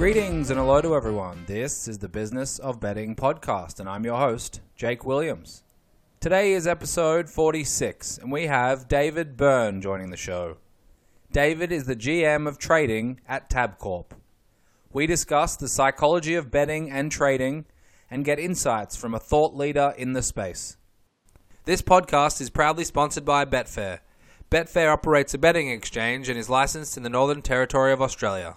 Greetings and hello to everyone. This is the Business of Betting podcast, and I'm your host, Jake Williams. Today is episode 46, and we have David Byrne joining the show. David is the GM of trading at Tabcorp. We discuss the psychology of betting and trading and get insights from a thought leader in the space. This podcast is proudly sponsored by Betfair. Betfair operates a betting exchange and is licensed in the Northern Territory of Australia.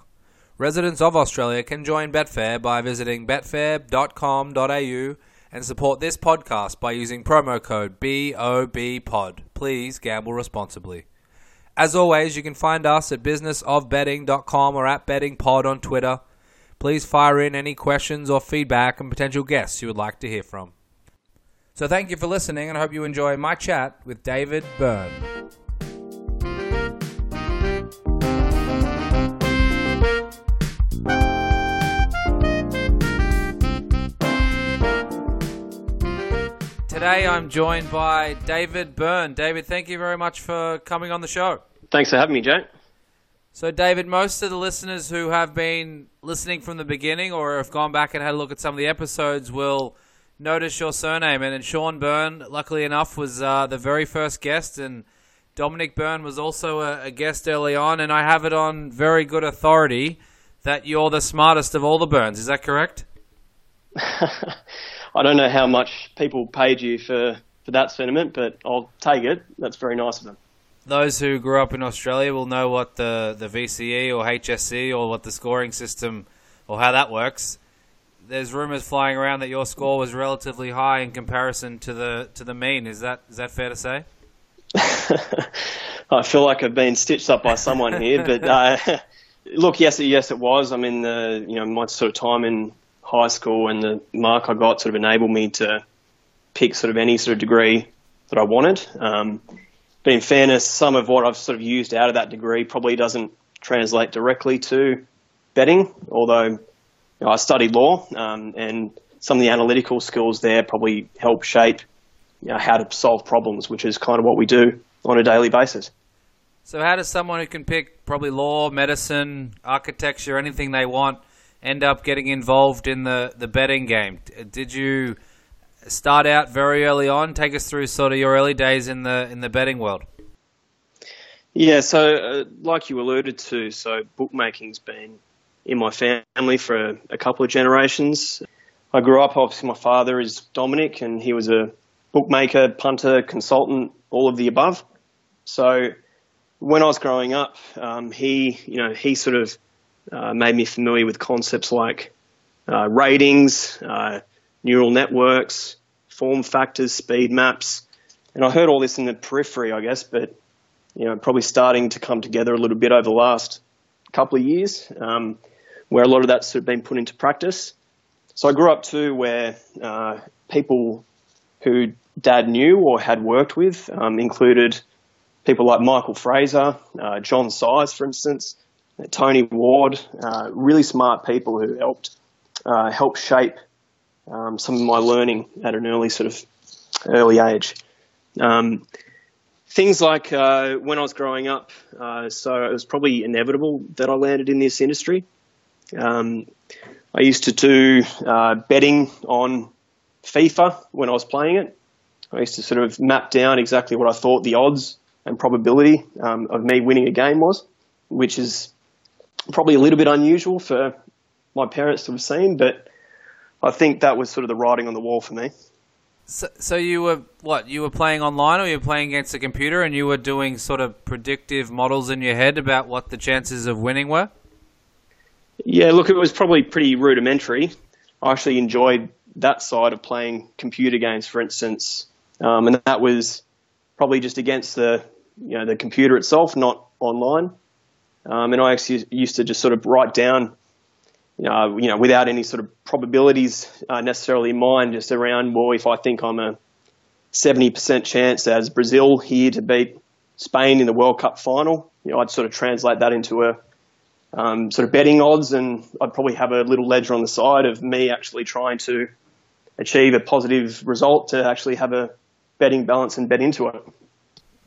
Residents of Australia can join Betfair by visiting betfair.com.au and support this podcast by using promo code BOBPOD. Please gamble responsibly. As always, you can find us at businessofbetting.com or at bettingpod on Twitter. Please fire in any questions or feedback and potential guests you would like to hear from. So thank you for listening and I hope you enjoy my chat with David Byrne. Today I'm joined by David Byrne. David, thank you very much for coming on the show. Thanks for having me, Jake. So, David, most of the listeners who have been listening from the beginning or have gone back and had a look at some of the episodes will notice your surname. And, and Sean Byrne, luckily enough, was uh, the very first guest, and Dominic Byrne was also a, a guest early on. And I have it on very good authority that you're the smartest of all the Byrnes. Is that correct? I don't know how much people paid you for, for that sentiment, but I'll take it. That's very nice of them. Those who grew up in Australia will know what the, the VCE or HSC or what the scoring system or how that works. There's rumours flying around that your score was relatively high in comparison to the to the mean. Is that is that fair to say? I feel like I've been stitched up by someone here, but uh, look, yes, yes, it was. I mean, the you know my sort of time in high school and the mark I got sort of enabled me to pick sort of any sort of degree that I wanted. Um, but in fairness, some of what I've sort of used out of that degree probably doesn't translate directly to betting, although you know, I studied law um, and some of the analytical skills there probably help shape you know, how to solve problems, which is kind of what we do on a daily basis. So, how does someone who can pick probably law, medicine, architecture, anything they want – end up getting involved in the, the betting game? Did you start out very early on? Take us through sort of your early days in the in the betting world. Yeah, so uh, like you alluded to, so bookmaking's been in my family for a, a, couple of generations. I grew up, obviously, my father is Dominic, and he was a bookmaker, punter, consultant, all of the above. So when I was growing up, um, he, you know, he sort of uh, made me familiar with concepts like uh, ratings, uh, neural networks, form factors, speed maps. And I heard all this in the periphery, I guess, but you know, probably starting to come together a little bit over the last couple of years, um, where a lot of that's sort of been put into practice. So I grew up too where uh, people who dad knew or had worked with um, included people like Michael Fraser, uh, John Size, for instance, Tony Ward, uh, really smart people who helped uh, help shape um, some of my learning at an early sort of early age. Um, things like uh, when I was growing up, uh, so it was probably inevitable that I landed in this industry. Um, I used to do uh, betting on FIFA when I was playing it. I used to sort of map down exactly what I thought the odds and probability um, of me winning a game was, which is probably a little bit unusual for my parents to have seen, but I think that was sort of the writing on the wall for me. So, so you were what? You were playing online, or you were playing against a computer, and you were doing sort of predictive models in your head about what the chances of winning were. Yeah, look, it was probably pretty rudimentary. I actually enjoyed that side of playing computer games, for instance, um, and that was probably just against the you know the computer itself, not online. Um, and I actually used to just sort of write down, know, you know without any sort of probabilities uh, necessarily in mind, just around, well, if I think I'm a 70% chance as Brazil here to beat Spain in the World Cup final, you know, I'd sort of translate that into a, um, sort of betting odds, and I'd probably have a little ledger on the side of me actually trying to achieve a positive result to actually have a betting balance and bet into it.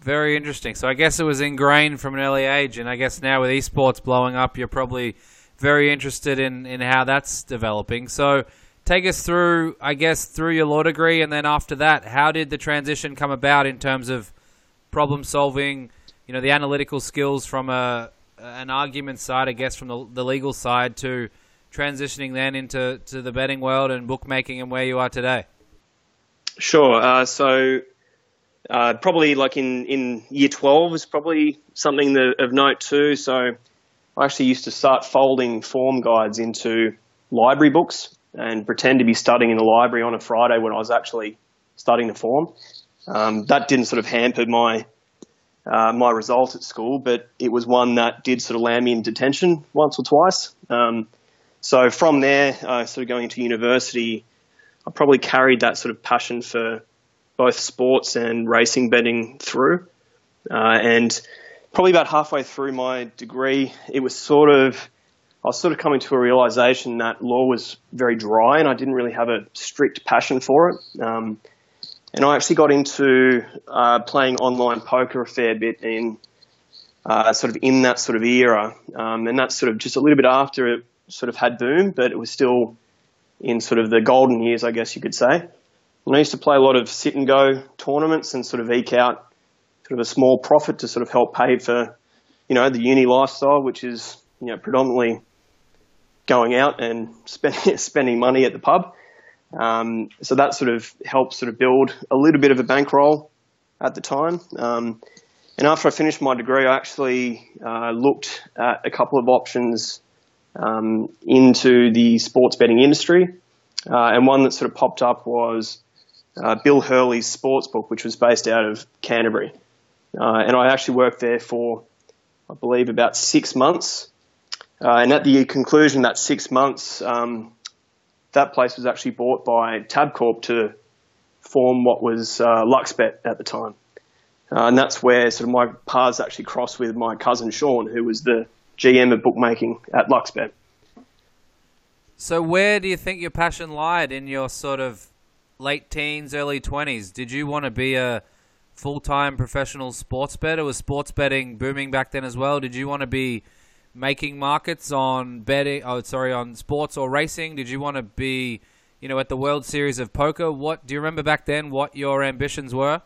Very interesting. So I guess it was ingrained from an early age, and I guess now with esports blowing up, you're probably very interested in, in how that's developing. So take us through, I guess, through your law degree, and then after that, how did the transition come about in terms of problem solving? You know, the analytical skills from a an argument side, I guess, from the, the legal side to transitioning then into to the betting world and bookmaking and where you are today. Sure. Uh, so uh, probably like in, in year 12 is probably something that, of note too. So I actually used to start folding form guides into library books and pretend to be studying in the library on a Friday when I was actually studying the form. Um, that didn't sort of hamper my uh, my result at school, but it was one that did sort of land me in detention once or twice. Um, so from there, uh, sort of going into university, I probably carried that sort of passion for both sports and racing betting through. Uh, and probably about halfway through my degree, it was sort of, I was sort of coming to a realization that law was very dry and I didn't really have a strict passion for it. Um, and I actually got into uh, playing online poker a fair bit in uh, sort of in that sort of era. Um, and that's sort of just a little bit after it sort of had boom, but it was still in sort of the golden years, I guess you could say. And I used to play a lot of sit and go tournaments and sort of eke out sort of a small profit to sort of help pay for, you know, the uni lifestyle, which is, you know, predominantly going out and spending, spending money at the pub. Um, so that sort of helped sort of build a little bit of a bankroll at the time. Um, and after I finished my degree, I actually uh, looked at a couple of options um, into the sports betting industry. Uh, and one that sort of popped up was uh, Bill Hurley's sports book, which was based out of Canterbury. Uh, and I actually worked there for, I believe, about six months. Uh, and at the conclusion of that six months, um, that place was actually bought by Tabcorp to form what was uh, Luxbet at the time. Uh, and that's where sort of my paths actually crossed with my cousin Sean, who was the GM of bookmaking at Luxbet. So, where do you think your passion lied in your sort of late teens, early 20s? Did you want to be a full time professional sports bettor? Was sports betting booming back then as well? Did you want to be making markets on betting. Oh, sorry, on sports or racing. Did you want to be, you know, at the World Series of Poker? What do you remember back then? What your ambitions were?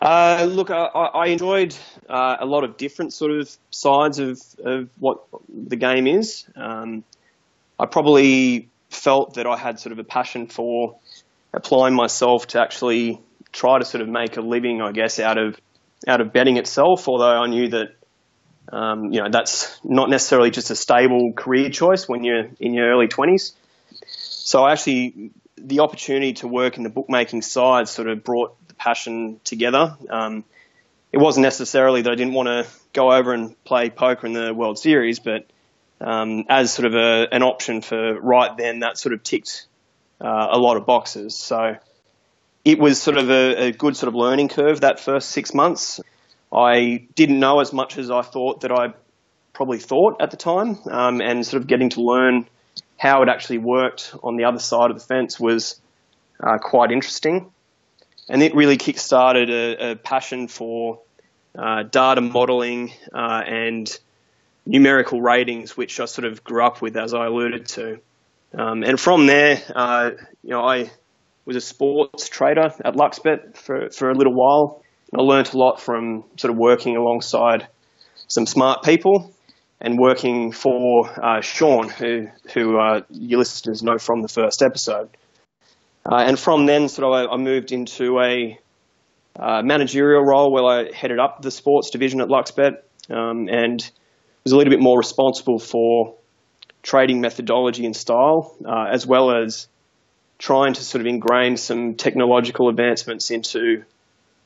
Uh, look, I, I enjoyed uh, a lot of different sort of sides of, of what the game is. Um, I probably felt that I had sort of a passion for applying myself to actually try to sort of make a living, I guess, out of out of betting itself. Although I knew that um, you know, that's not necessarily just a stable career choice when you're in your early 20s. So actually, the opportunity to work in the bookmaking side sort of brought the passion together. Um, it wasn't necessarily that I didn't want to go over and play poker in the World Series, but um, as sort of a, an option for right then, that sort of ticked uh, a lot of boxes. So it was sort of a, a good sort of learning curve that first six months. I didn't know as much as I thought that I probably thought at the time, um, and sort of getting to learn how it actually worked on the other side of the fence was uh, quite interesting. And it really kick-started a, a passion for uh, data modeling uh, and numerical ratings, which I sort of grew up with, as I alluded to. Um, and from there, uh, you know, I was a sports trader at Luxbet for, for a little while. I learnt a lot from sort of working alongside some smart people and working for uh, Sean, who who uh, your listeners know from the first episode. Uh, and from then, sort of, I, I moved into a uh, managerial role where I headed up the sports division at Luxbet um, and was a little bit more responsible for trading methodology and style, uh, as well as trying to sort of ingrain some technological advancements into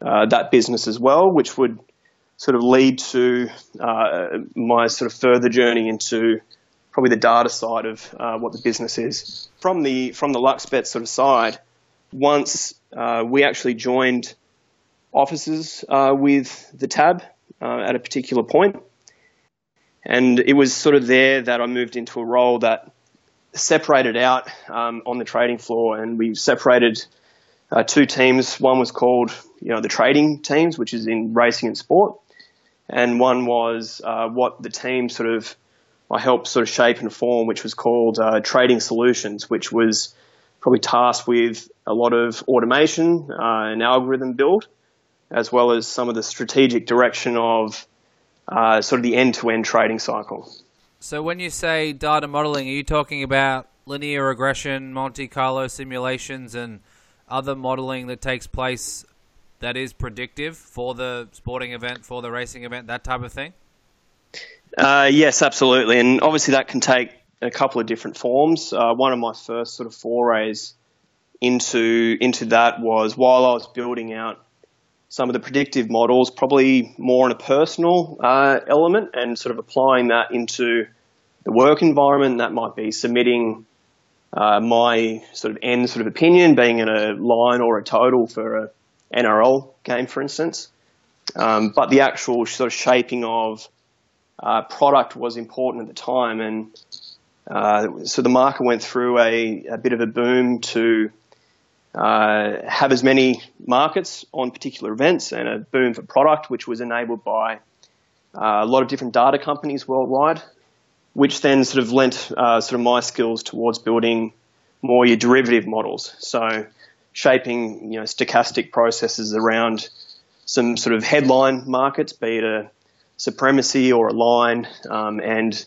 uh, that business as well, which would sort of lead to uh, my sort of further journey into probably the data side of uh, what the business is. From the from the Luxbet sort of side, once uh, we actually joined offices uh, with the Tab at a particular point, And it was sort of there that I moved into a role that separated out um, on the trading floor, and we separated uh, two teams. One was called, you know, the trading teams, which is in racing and sport, and one was uh, what the team sort of I helped sort of shape and form, which was called uh, Trading Solutions, which was probably tasked with a lot of automation uh, and algorithm build, as well as some of the strategic direction of uh, sort of the end-to-end trading cycle. So when you say data modeling, are you talking about linear regression, Monte Carlo simulations, and other modeling that takes place that is predictive for the sporting event, for the racing event, that type of thing? Uh, yes, absolutely, and obviously that can take a couple of different forms. Uh, one of my first sort of forays into into that was while I was building out some of the predictive models, probably more on a personal uh, element, and sort of applying that into the work environment. That might be submitting uh, my sort of end sort of opinion, being in a line or a total for a NRL game, for instance. Um, but the actual sort of shaping of uh, product was important at the time, and uh, so the market went through a, a bit of a boom to uh, have as many markets on particular events, and a boom for product, which was enabled by uh, a lot of different data companies worldwide, which then sort of lent uh, sort of my skills towards building more your derivative models. So shaping you know stochastic processes around some sort of headline markets, be it a supremacy or a line, um, and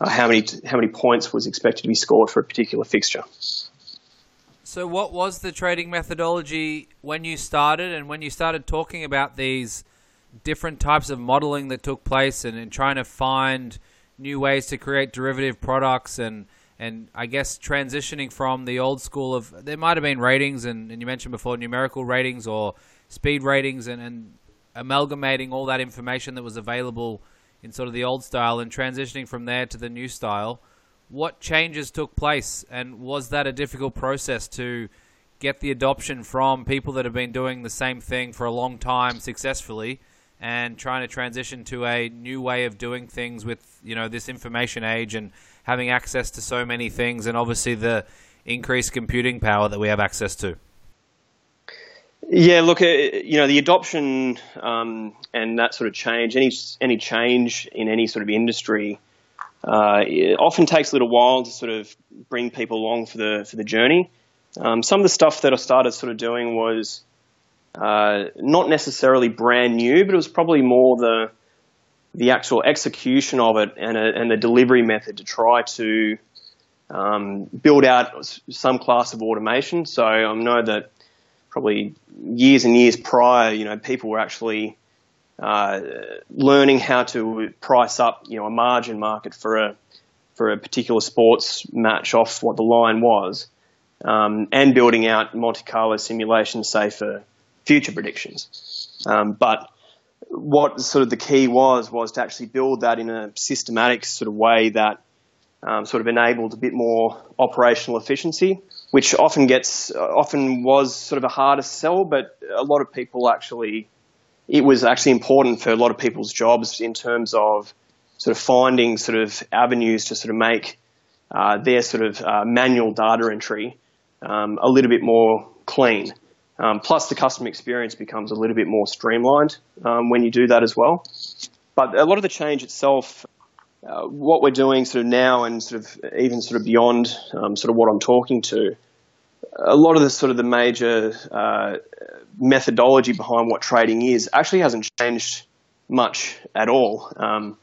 uh, how many how many points was expected to be scored for a particular fixture. So, what was the trading methodology when you started, and when you started talking about these different types of modeling that took place, and, and trying to find new ways to create derivative products, and and I guess transitioning from the old school of there might have been ratings, and, and you mentioned before numerical ratings or speed ratings, and, and amalgamating all that information that was available in sort of the old style and transitioning from there to the new style. What changes took place, and was that a difficult process to get the adoption from people that have been doing the same thing for a long time successfully, and trying to transition to a new way of doing things with you know this information age and having access to so many things, and obviously the increased computing power that we have access to? Yeah, look, uh, you know, the adoption um, and that sort of change, any any change in any sort of industry, uh, often takes a little while to sort of bring people along for the for the journey. Um, some of the stuff that I started sort of doing was uh, not necessarily brand new, but it was probably more the the actual execution of it and, a, and the delivery method to try to um, build out some class of automation. So I know that probably years and years prior, you know, people were actually uh, learning how to price up, you know, a margin market for a for a particular sports match off what the line was, um, and building out Monte Carlo simulations, say for future predictions. Um, but what sort of the key was was to actually build that in a systematic sort of way that um, sort of enabled a bit more operational efficiency which often gets often was sort of a harder sell, but a lot of people actually it was actually important for a lot of people's jobs in terms of sort of finding sort of avenues to sort of make uh, their sort of uh, manual data entry um, a little bit more clean. Um, plus, the customer experience becomes a little bit more streamlined um, when you do that as well. But a lot of the change itself uh, what we're doing sort of now and sort of even sort of beyond um, sort of what I'm talking to, a lot of the sort of the major uh, methodology behind what trading is actually hasn't changed much at all um,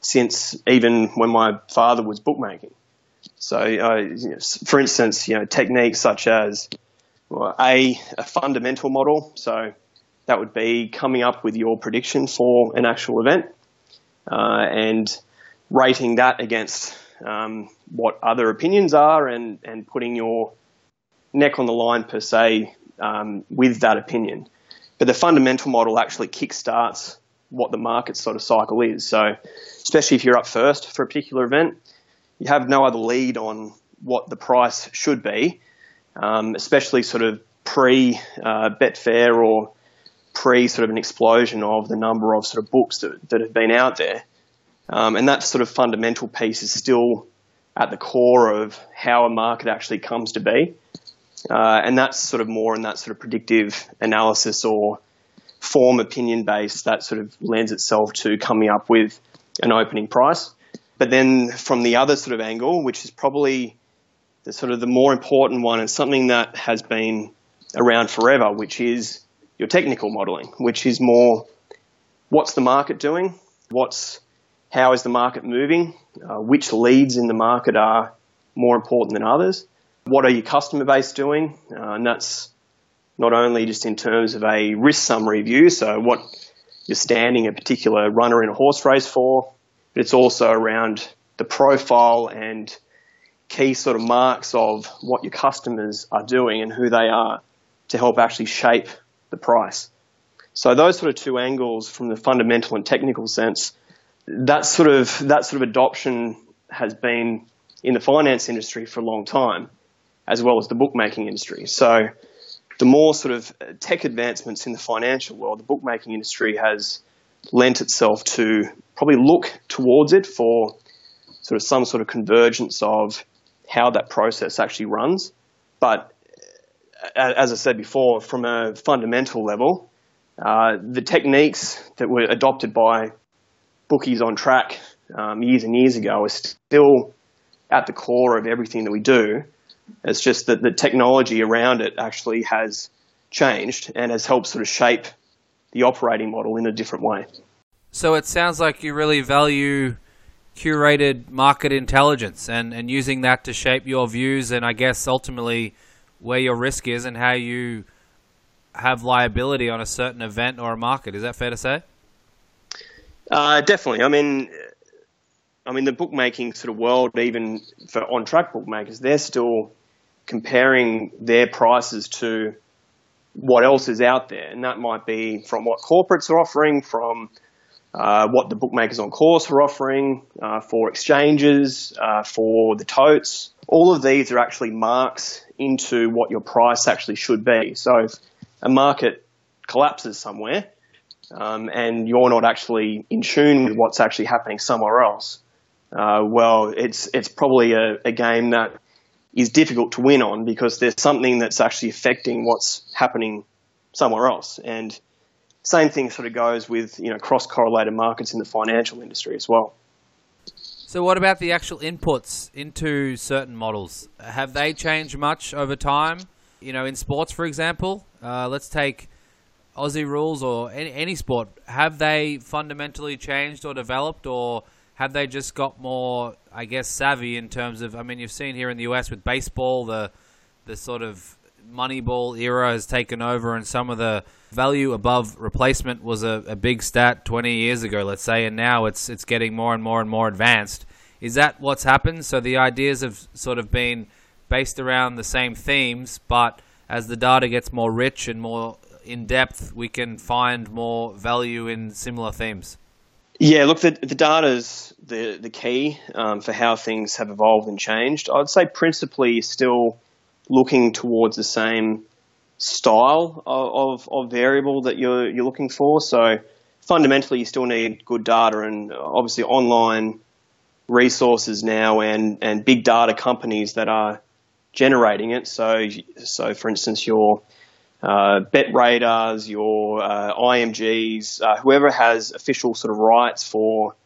since even when my father was bookmaking. So, uh, for instance, you know techniques such as well, a a fundamental model. So that would be coming up with your prediction for an actual event, uh, and rating that against um, what other opinions are and, and putting your neck on the line per se um, with that opinion. But the fundamental model actually kickstarts what the market sort of cycle is. So, especially if you're up first for a particular event, you have no other lead on what the price should be, um, especially sort of pre uh, Betfair or pre sort of an explosion of the number of sort of books that, that have been out there Um, and that sort of fundamental piece is still at the core of how a market actually comes to be. Uh, and that's sort of more in that sort of predictive analysis or form opinion based that sort of lends itself to coming up with an opening price. But then from the other sort of angle, which is probably the sort of the more important one and something that has been around forever, which is your technical modeling, which is more what's the market doing? What's how is the market moving? Uh, which leads in the market are more important than others? What are your customer base doing? Uh, and that's not only just in terms of a risk summary view, so what you're standing a particular runner in a horse race for, but it's also around the profile and key sort of marks of what your customers are doing and who they are to help actually shape the price. So those sort of two angles from the fundamental and technical sense, that sort of that sort of adoption has been in the finance industry for a long time, as well as the bookmaking industry. So the more sort of tech advancements in the financial world, the bookmaking industry has lent itself to probably look towards it for sort of some sort of convergence of how that process actually runs. But as I said before, from a fundamental level, uh, the techniques that were adopted by bookies on track um, years and years ago are still at the core of everything that we do. It's just that the technology around it actually has changed and has helped sort of shape the operating model in a different way. So it sounds like you really value curated market intelligence and, and using that to shape your views and I guess ultimately where your risk is and how you have liability on a certain event or a market. Is that fair to say? Uh, definitely. I mean, I mean the bookmaking sort of world, even for on-track bookmakers, they're still comparing their prices to what else is out there, and that might be from what corporates are offering, from uh, what the bookmakers on course are offering uh, for exchanges, uh, for the totes. All of these are actually marks into what your price actually should be. So if a market collapses somewhere um, and you're not actually in tune with what's actually happening somewhere else, uh, well, it's it's probably a, a game that is difficult to win on because there's something that's actually affecting what's happening somewhere else. And same thing sort of goes with you know cross correlated markets in the financial industry as well. So, what about the actual inputs into certain models? Have they changed much over time? You know, in sports, for example, uh, let's take Aussie rules or any, any sport. Have they fundamentally changed or developed, or have they just got more, I guess, savvy in terms of? I mean, you've seen here in the US with baseball, the the sort of Moneyball era has taken over, and some of the value above replacement was a, a big stat 20 years ago, let's say, and now it's it's getting more and more and more advanced. Is that what's happened? So the ideas have sort of been based around the same themes, but as the data gets more rich and more in depth, we can find more value in similar themes. Yeah, look, the, the data is the, the key um, for how things have evolved and changed. I'd say principally still looking towards the same style of, of, variable that you're, you're looking for. So fundamentally, you still need good data and obviously online resources now and, and big data companies that are generating it. So, so for instance, your uh, Betradars, your uh, IMGs, uh, whoever has official sort of rights for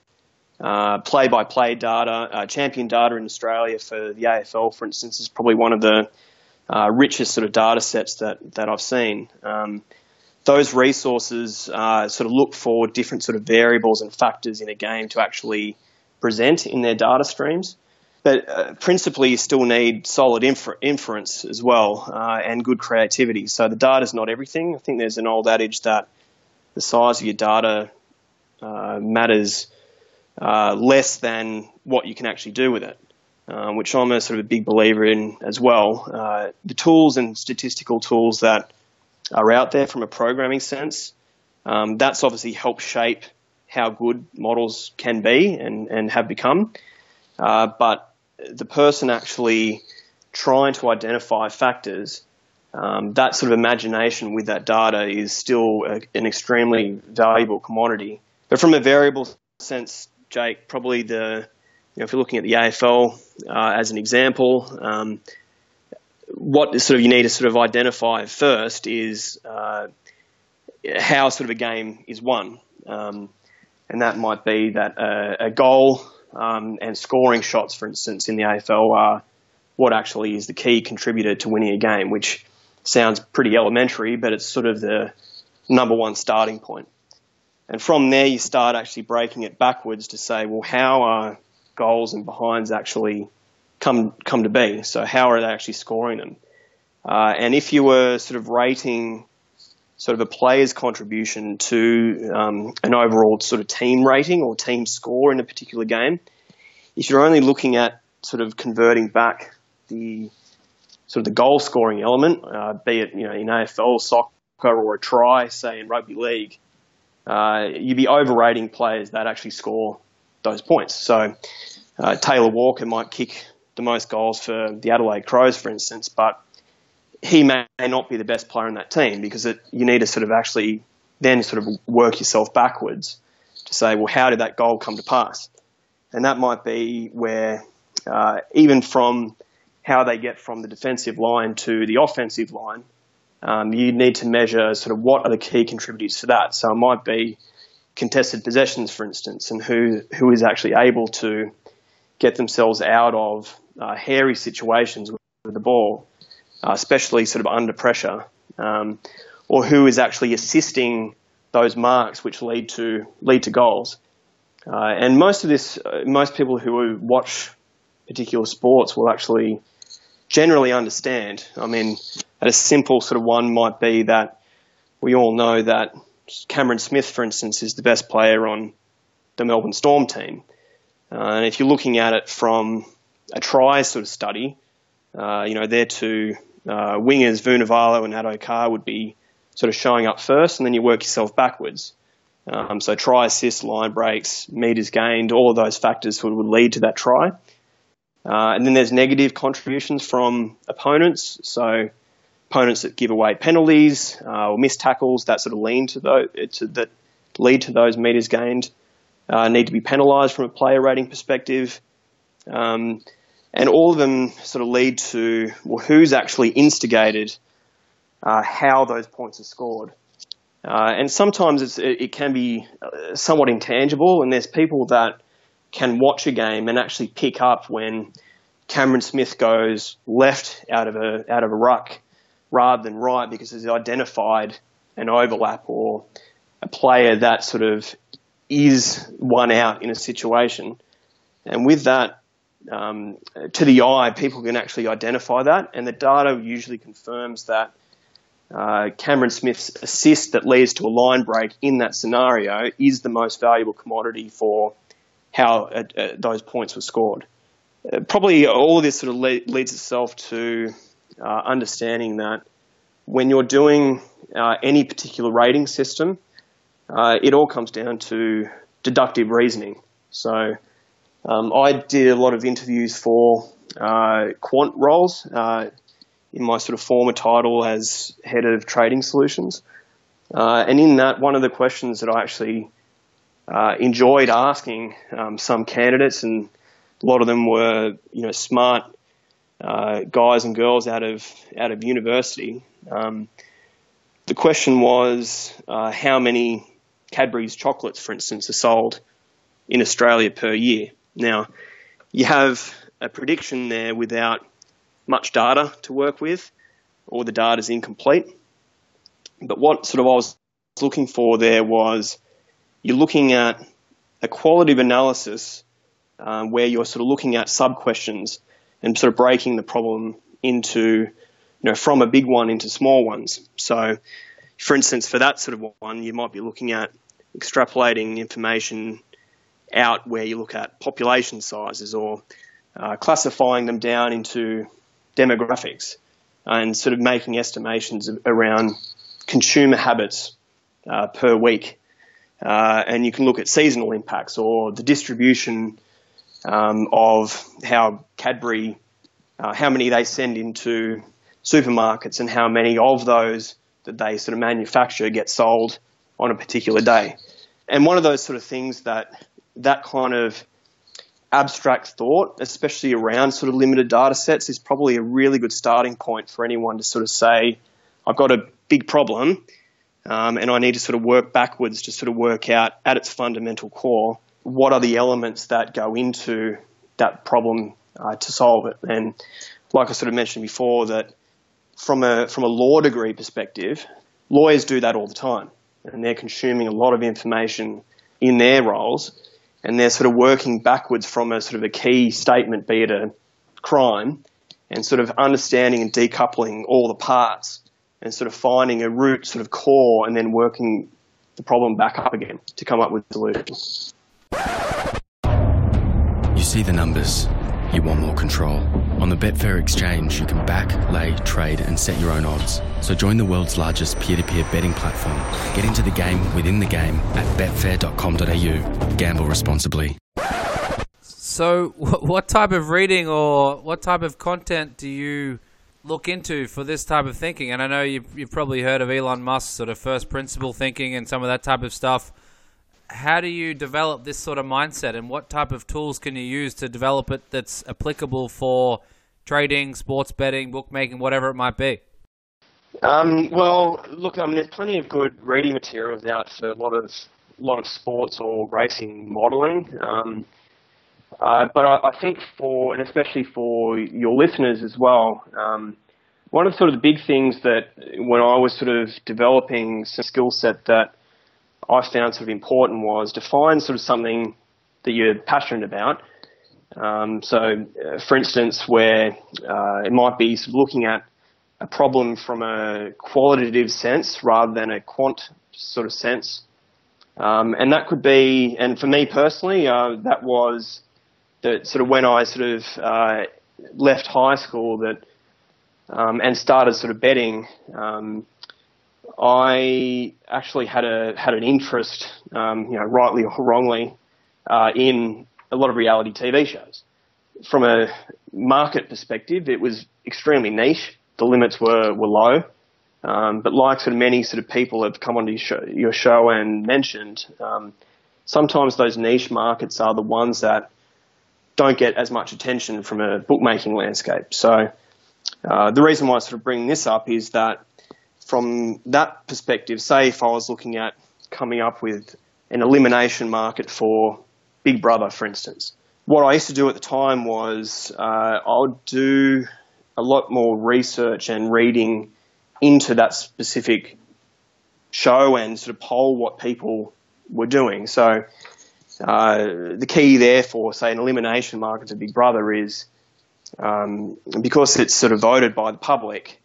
play by play data, uh, champion data in Australia for the AFL, for instance, is probably one of the uh, richest sort of data sets that, that I've seen. Um, those resources uh, sort of look for different sort of variables and factors in a game to actually present in their data streams. But uh, principally, you still need solid infer- inference as well uh, and good creativity. So the data is not everything. I think there's an old adage that the size of your data uh, matters uh, less than what you can actually do with it um, which I'm a sort of a big believer in as well. Uh, the tools and statistical tools that are out there from a programming sense, um, that's obviously helped shape how good models can be and, and have become. Uh, but the person actually trying to identify factors, um, that sort of imagination with that data is still a, an extremely valuable commodity. But from a variable sense, Jake, probably the you know, if you're looking at the AFL uh, as an example, um, what sort of you need to sort of identify first is uh, how sort of a game is won, um, and that might be that uh, a goal um, and scoring shots, for instance, in the AFL are what actually is the key contributor to winning a game, which sounds pretty elementary, but it's sort of the number one starting point. And from there, you start actually breaking it backwards to say, well, how are goals and behinds actually come come to be? So how are they actually scoring them? Uh, and if you were sort of rating sort of a player's contribution to um, an overall sort of team rating or team score in a particular game, if you're only looking at sort of converting back the sort of the goal scoring element, uh, be it you know in AFL, soccer, or a try, say in rugby league, uh, you'd be overrating players that actually score those points. So uh, Taylor Walker might kick the most goals for the Adelaide Crows, for instance, but he may not be the best player in that team because it, you need to sort of actually then sort of work yourself backwards to say, well, how did that goal come to pass? And that might be where uh, even from how they get from the defensive line to the offensive line, um, you need to measure sort of what are the key contributors to that. So it might be contested possessions, for instance, and who who is actually able to get themselves out of uh, hairy situations with the ball, uh, especially sort of under pressure, um, or who is actually assisting those marks which lead to lead to goals. Uh, and most of this, uh, most people who watch particular sports will actually generally understand. I mean, at a simple sort of one might be that we all know that Cameron Smith, for instance, is the best player on the Melbourne Storm team. Uh, and if you're looking at it from a try sort of study, uh, you know, their two uh, wingers, Vunivalu and Addo-Carr, would be sort of showing up first, and then you work yourself backwards. Um, so try assist, line breaks, meters gained, all of those factors would, would lead to that try. Uh, and then there's negative contributions from opponents. So opponents that give away penalties uh, or miss tackles that sort of lean to those to, that lead to those meters gained uh, need to be penalised from a player rating perspective. Um, and all of them sort of lead to well, who's actually instigated uh, how those points are scored. Uh, and sometimes it, can be uh, somewhat intangible, and there's people that can watch a game and actually pick up when Cameron Smith goes left out of a out of a ruck rather than right because he's identified an overlap or a player that sort of is one out in a situation. And with that, um, to the eye, people can actually identify that, and the data usually confirms that uh, Cameron Smith's assist that leads to a line break in that scenario is the most valuable commodity for how uh, uh, those points were scored. Uh, probably all of this sort of le- leads itself to uh, understanding that when you're doing uh, any particular rating system, it all comes down to deductive reasoning. So um, I did a lot of interviews for quant roles in my sort of former title as head of trading solutions. Uh, and in that, one of the questions that I actually uh, enjoyed asking um, some candidates, and a lot of them were, you know, smart uh, guys and girls out of out of university. Um, the question was uh, how many Cadbury's chocolates, for instance, are sold in Australia per year. Now, you have a prediction there without much data to work with, or the data is incomplete. But what sort of I was looking for there was you're looking at a qualitative analysis um, where you're sort of looking at sub questions and sort of breaking the problem into, you know, from a big one into small ones. So, for instance, for that sort of one, you might be looking at extrapolating information out where you look at population sizes or uh, classifying them down into demographics and sort of making estimations around consumer habits uh, per week. Uh, and you can look at seasonal impacts or the distribution um, of how Cadbury, uh, how many they send into supermarkets and how many of those that they sort of manufacture get sold on a particular day. And one of those sort of things that that kind of abstract thought, especially around sort of limited data sets, is probably a really good starting point for anyone to sort of say, I've got a big problem um, and I need to sort of work backwards to sort of work out at its fundamental core what are the elements that go into that problem uh, to solve it. And like I sort of mentioned before, that from a from a law degree perspective, lawyers do that all the time, and they're consuming a lot of information in their roles, and they're sort of working backwards from a sort of a key statement, be it a crime, and sort of understanding and decoupling all the parts, and sort of finding a root sort of core, and then working the problem back up again to come up with solutions. You see the numbers. You want more control. On the Betfair exchange, you can back, lay, trade, and set your own odds. So join the world's largest peer to peer betting platform. Get into the game within the game at betfair.com.au. Gamble responsibly. So, what type of reading or what type of content do you look into for this type of thinking? And I know you've, probably heard of Elon Musk sort of first principle thinking and some of that type of stuff how do you develop this sort of mindset and what type of tools can you use to develop it that's applicable for trading, sports betting, bookmaking, whatever it might be? Um, well, look, I mean, there's plenty of good reading materials out for a lot of lot of sports or racing modelling. Um, uh, but I, I, think for, and especially for your listeners as well, um, one of sort of the big things that when I was sort of developing some skill set that I found sort of important was to find sort of something that you're passionate about. Um, so, uh, for instance, where uh, it might be sort of looking at a problem from a qualitative sense rather than a quant sort of sense. Um, and that could be, and for me personally, uh, that was that sort of when I sort of uh, left high school that um, and started sort of betting. Um, I actually had a had an interest, um, you know, rightly or wrongly, uh, in a lot of reality TV shows. From a market perspective, it was extremely niche. The limits were were low, um, but like sort of many sort of people have come onto your show, your show and mentioned, um, sometimes those niche markets are the ones that don't get as much attention from a bookmaking landscape. So uh, the reason why I sort of bring this up is that from that perspective, say if I was looking at coming up with an elimination market for Big Brother, for instance, what I used to do at the time was uh, I would do a lot more research and reading into that specific show and sort of poll what people were doing. So uh, the key there for, say, an elimination market to Big Brother is um, because it's sort of voted by the public,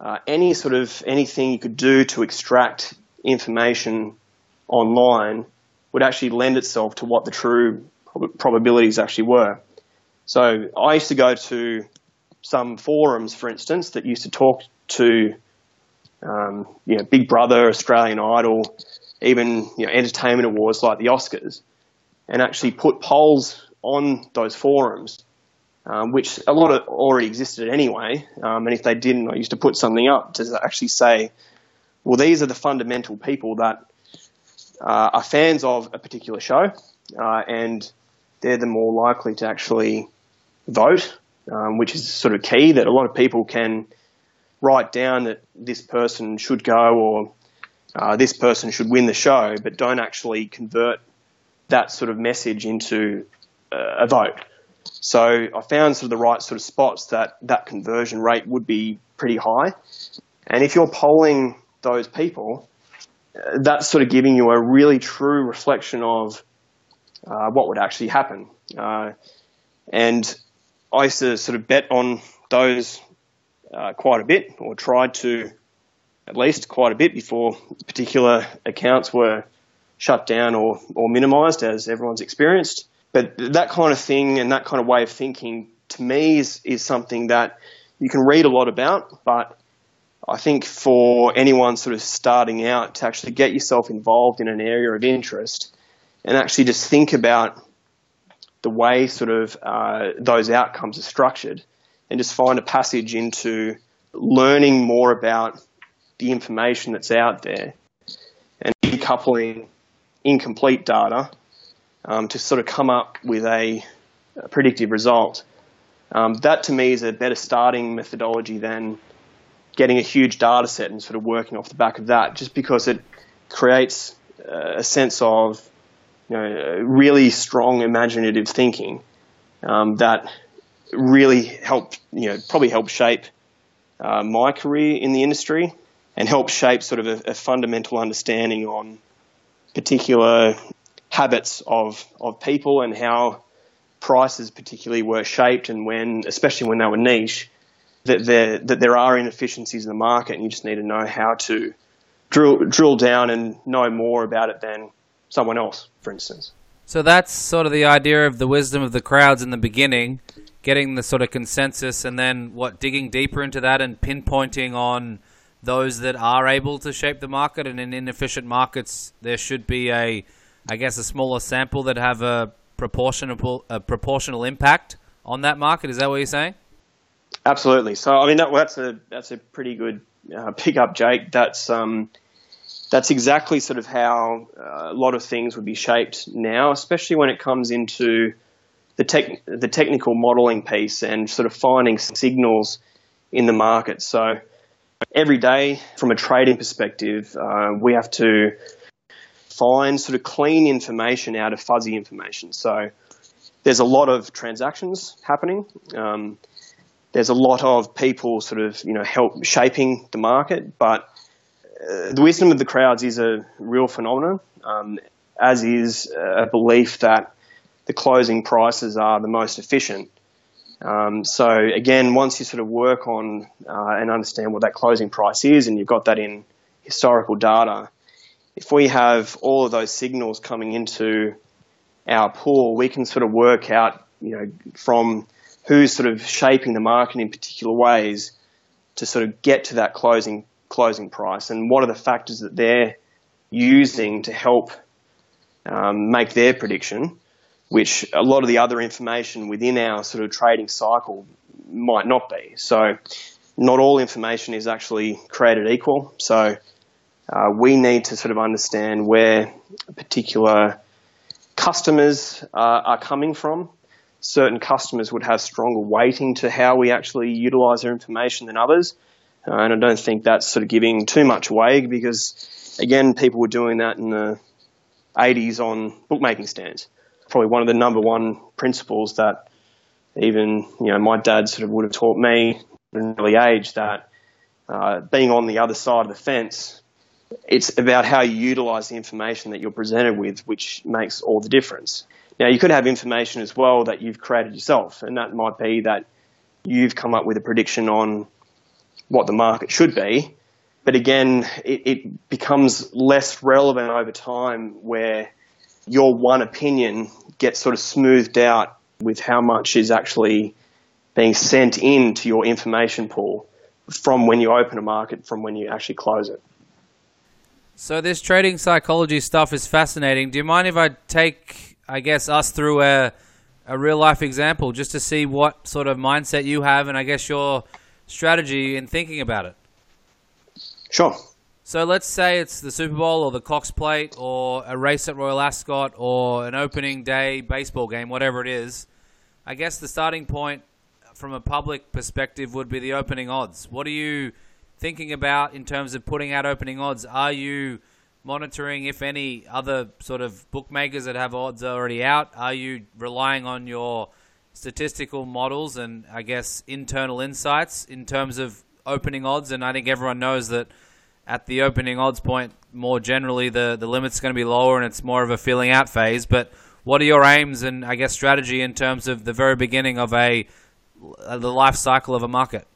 uh, any sort of anything you could do to extract information online would actually lend itself to what the true prob- probabilities actually were. So I used to go to some forums, for instance, that used to talk to um, you know, Big Brother, Australian Idol, even you know, entertainment awards like the Oscars, and actually put polls on those forums um, which a lot of already existed anyway. Um, and if they didn't, I used to put something up to actually say, well, these are the fundamental people that uh, are fans of a particular show, uh, and they're the more likely to actually vote, um, which is sort of key that a lot of people can write down that this person should go or uh, this person should win the show, but don't actually convert that sort of message into uh, a vote. So I found sort of the right sort of spots that that conversion rate would be pretty high. And if you're polling those people, uh, that's sort of giving you a really true reflection of uh, what would actually happen. Uh, and I used to sort of bet on those uh, quite a bit, or tried to at least quite a bit before particular accounts were shut down or, or minimized, as everyone's experienced but that kind of thing and that kind of way of thinking to me is, is something that you can read a lot about, but I think for anyone sort of starting out to actually get yourself involved in an area of interest and actually just think about the way sort of uh, those outcomes are structured and just find a passage into learning more about the information that's out there and decoupling incomplete data um, to sort of come up with a, a predictive result. Um, that to me is a better starting methodology than getting a huge data set and sort of working off the back of that, just because it creates uh, a sense of you know, really strong imaginative thinking um, that really helped, you know, probably helped shape uh, my career in the industry and help shape sort of a, a fundamental understanding on particular habits of, of people and how prices particularly were shaped and when, especially when they were niche, that there, that there are inefficiencies in the market and you just need to know how to drill, drill down and know more about it than someone else, for instance. So that's sort of the idea of the wisdom of the crowds in the beginning, getting the sort of consensus and then what, digging deeper into that and pinpointing on those that are able to shape the market and in inefficient markets there should be a I guess a smaller sample that have a proportional a proportional impact on that market. Is that what you're saying? Absolutely. So I mean that, that's a that's a pretty good uh, pick up, Jake. That's um, that's exactly sort of how uh, a lot of things would be shaped now, especially when it comes into the tech the technical modeling piece and sort of finding signals in the market. So every day, from a trading perspective, uh, we have to find sort of clean information out of fuzzy information. So there's a lot of transactions happening. Um, there's a lot of people sort of you know help shaping the market, but uh, the wisdom of the crowds is a real phenomenon, um, as is a belief that the closing prices are the most efficient. Um, so again, once you sort of work on uh, and understand what that closing price is, and you've got that in historical data, if we have all of those signals coming into our pool, we can sort of work out, you know, from who's sort of shaping the market in particular ways to sort of get to that closing closing price, and what are the factors that they're using to help um, make their prediction, which a lot of the other information within our sort of trading cycle might not be. So, not all information is actually created equal. So, uh, we need to sort of understand where particular customers uh, are coming from. Certain customers would have stronger weighting to how we actually utilize their information than others. Uh, and I don't think that's sort of giving too much away because, again, people were doing that in the 80s on bookmaking stands. Probably one of the number one principles that even, you know, my dad sort of would have taught me at an early age that uh, being on the other side of the fence it's about how you utilize the information that you're presented with, which makes all the difference. Now, you could have information as well that you've created yourself, and that might be that you've come up with a prediction on what the market should be. But again, it, it becomes less relevant over time where your one opinion gets sort of smoothed out with how much is actually being sent into your information pool from when you open a market from when you actually close it. So this trading psychology stuff is fascinating. Do you mind if I take, I guess, us through a a real life example just to see what sort of mindset you have and I guess your strategy in thinking about it? Sure. So let's say it's the Super Bowl or the Cox Plate or a race at Royal Ascot or an opening day baseball game, whatever it is. I guess the starting point from a public perspective would be the opening odds. What do you thinking about in terms of putting out opening odds? Are you monitoring, if any, other sort of bookmakers that have odds already out? Are you relying on your statistical models and, I guess, internal insights in terms of opening odds? And I think everyone knows that at the opening odds point, more generally, the, the limit's going to be lower and it's more of a filling out phase. But what are your aims and, I guess, strategy in terms of the very beginning of a the life cycle of a market?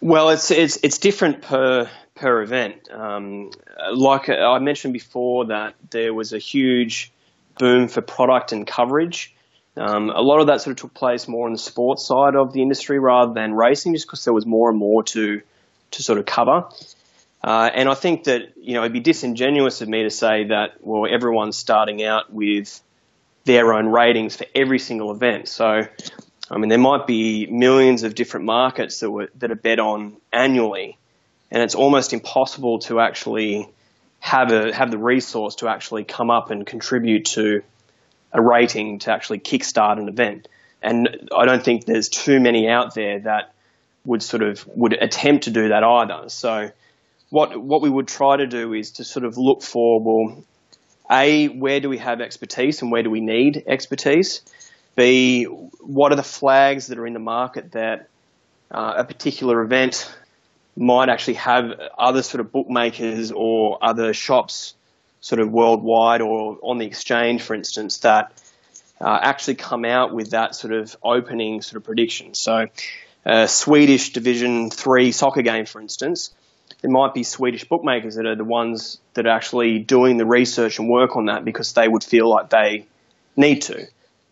Well, it's it's it's different per per event. Um, like I mentioned before, that there was a huge boom for product and coverage. Um, a lot of that sort of took place more on the sports side of the industry rather than racing, just because there was more and more to to sort of cover. Uh, and I think that you know it'd be disingenuous of me to say that well everyone's starting out with their own ratings for every single event. So I mean, there might be millions of different markets that, were, that are bet on annually, and it's almost impossible to actually have a have the resource to actually come up and contribute to a rating to actually kickstart an event. And I don't think there's too many out there that would sort of would attempt to do that either. So what what we would try to do is to sort of look for well, a where do we have expertise and where do we need expertise? B what are the flags that are in the market that uh, a particular event might actually have other sort of bookmakers or other shops sort of worldwide or on the exchange, for instance, that uh, actually come out with that sort of opening sort of prediction. So, a Swedish Division Three soccer game, for instance, there might be Swedish bookmakers that are the ones that are actually doing the research and work on that because they would feel like they need to.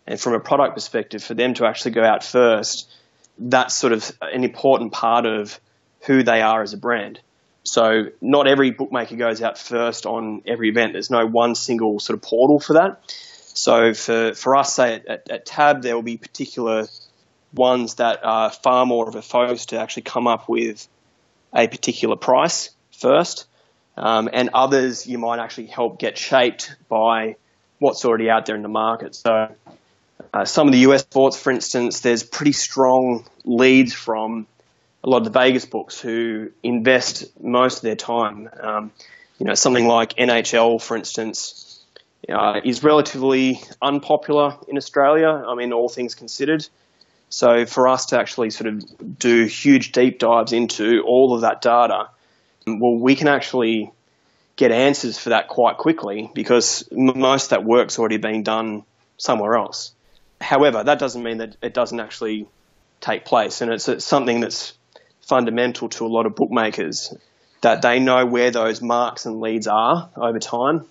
And from a product perspective, for them to actually go out first, that's sort of an important part of who they are as a brand. So not every bookmaker goes out first on every event. There's no one single sort of portal for that. So for, for us, say at, at, at Tab, there will be particular ones that are far more of a focus to actually come up with a particular price first, um, and others you might actually help get shaped by what's already out there in the market. So uh, some of the US sports, for instance, there's pretty strong leads from a lot of the Vegas books who invest most of their time. Um, you know, something like NHL, for instance, uh, is relatively unpopular in Australia. I mean, all things considered. So for us to actually sort of do huge deep dives into all of that data, well, we can actually get answers for that quite quickly because most of that work's already being done somewhere else. However, that doesn't mean that it doesn't actually take place, and it's, it's something that's fundamental to a lot of bookmakers that they know where those marks and leads are over time.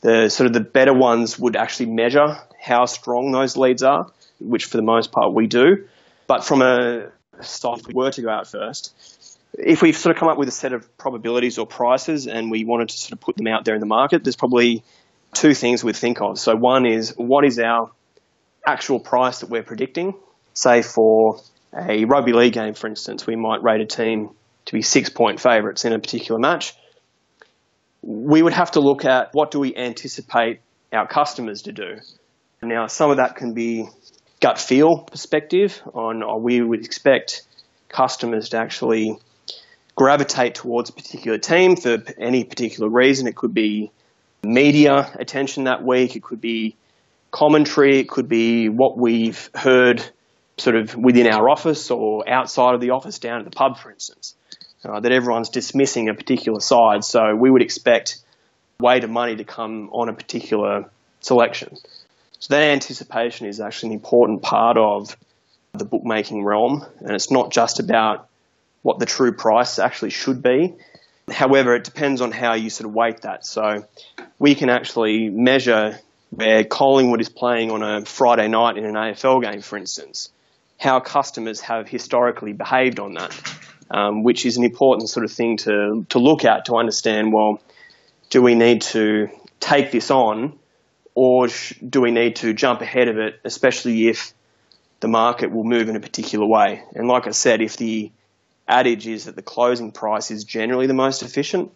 The sort of the better ones would actually measure how strong those leads are, which for the most part we do. But from a if we were to go out first, if we've sort of come up with a set of probabilities or prices and we wanted to sort of put them out there in the market, there's probably two things we'd think of. So one is what is our actual price that we're predicting? Say for a rugby league game, for instance, we might rate a team to be six point favourites in a particular match. We would have to look at what do we anticipate our customers to do. Now, some of that can be gut feel perspective on or we would expect customers to actually gravitate towards a particular team for any particular reason. It could be media attention that week, it could be commentary, it could be what we've heard sort of within our office or outside of the office down at the pub, for instance, uh, that everyone's dismissing a particular side. So we would expect weight of money to come on a particular selection. So that anticipation is actually an important part of the bookmaking realm, and it's not just about what the true price actually should be. However, it depends on how you sort of weight that. So we can actually measure where Collingwood is playing on a Friday night in an AFL game, for instance how customers have historically behaved on that, um, which is an important sort of thing to, to look at to understand well, do we need to take this on or sh- do we need to jump ahead of it, especially if the market will move in a particular way? And like I said, if the adage is that the closing price is generally the most efficient,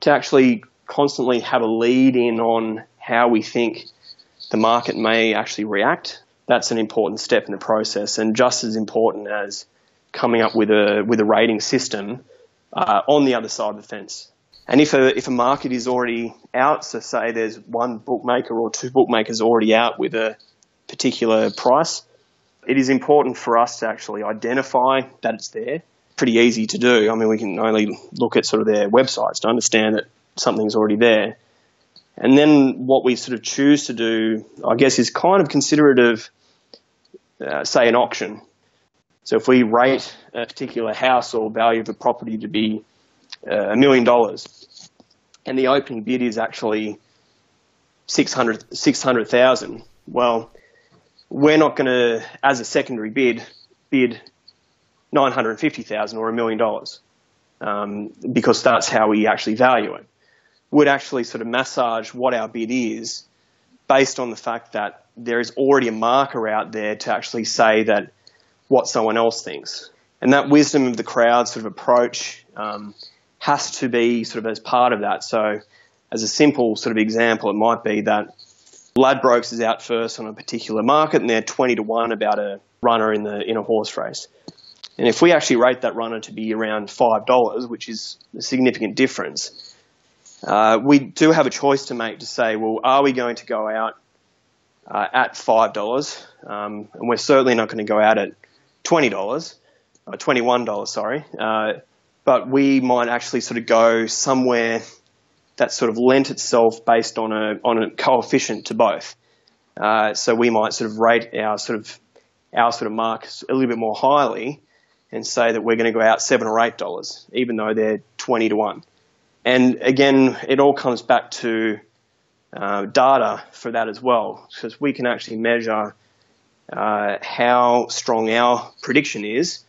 to actually constantly have a lead in on how we think the market may actually react that's an important step in the process, and just as important as coming up with a with a rating system uh, on the other side of the fence. And if a if a market is already out, so say there's one bookmaker or two bookmakers already out with a particular price, it is important for us to actually identify that it's there. Pretty easy to do. I mean, we can only look at sort of their websites to understand that something's already there. And then what we sort of choose to do, I guess, is kind of considerate of uh, say, an auction. So if we rate a particular house or value of a property to be uh, a million dollars, and the opening bid is actually 600,000, 600, well, we're not going to, as a secondary bid, bid 950,000 or a million dollars um, because that's how we actually value it. Would actually sort of massage what our bid is based on the fact that there is already a marker out there to actually say that what someone else thinks. And that wisdom of the crowd sort of approach um, has to be sort of as part of that. So, as a simple sort of example, it might be that Ladbrokes is out first on a particular market and they're 20 to 1 about a runner in the in a horse race. And if we actually rate that runner to be around $5, which is a significant difference, uh, we do have a choice to make to say, well, are we going to go out uh, at $5? Um, and we're certainly not going to go out at $20, or $21, sorry. Uh, but we might actually sort of go somewhere that sort of lent itself based on a, on a coefficient to both. Uh, so we might sort of rate our sort of our sort of marks a little bit more highly and say that we're going to go out seven or eight dollars, even though they're twenty to one. And again, it all comes back to uh, data for that as well, because we can actually measure uh, how strong our prediction is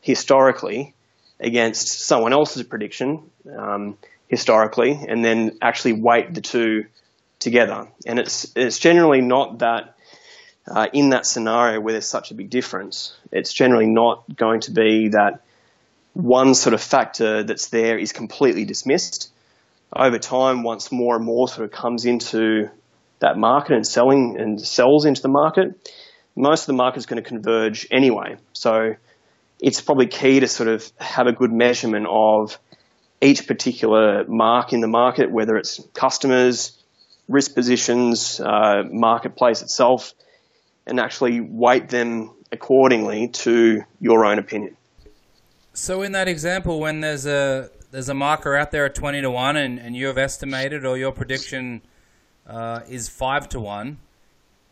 historically against someone else's prediction um, historically, and then actually weight the two together. And it's it's generally not that uh, in that scenario where there's such a big difference, it's generally not going to be that one sort of factor that's there is completely dismissed. Over time, once more and more sort of comes into that market and selling and sells into the market, most of the market is going to converge anyway. So it's probably key to sort of have a good measurement of each particular mark in the market, whether it's customers, risk positions, uh, marketplace itself, and actually weight them accordingly to your own opinion. So, in that example, when there's a there's a marker out there at twenty to one, and, and you have estimated or your prediction uh, is five to one,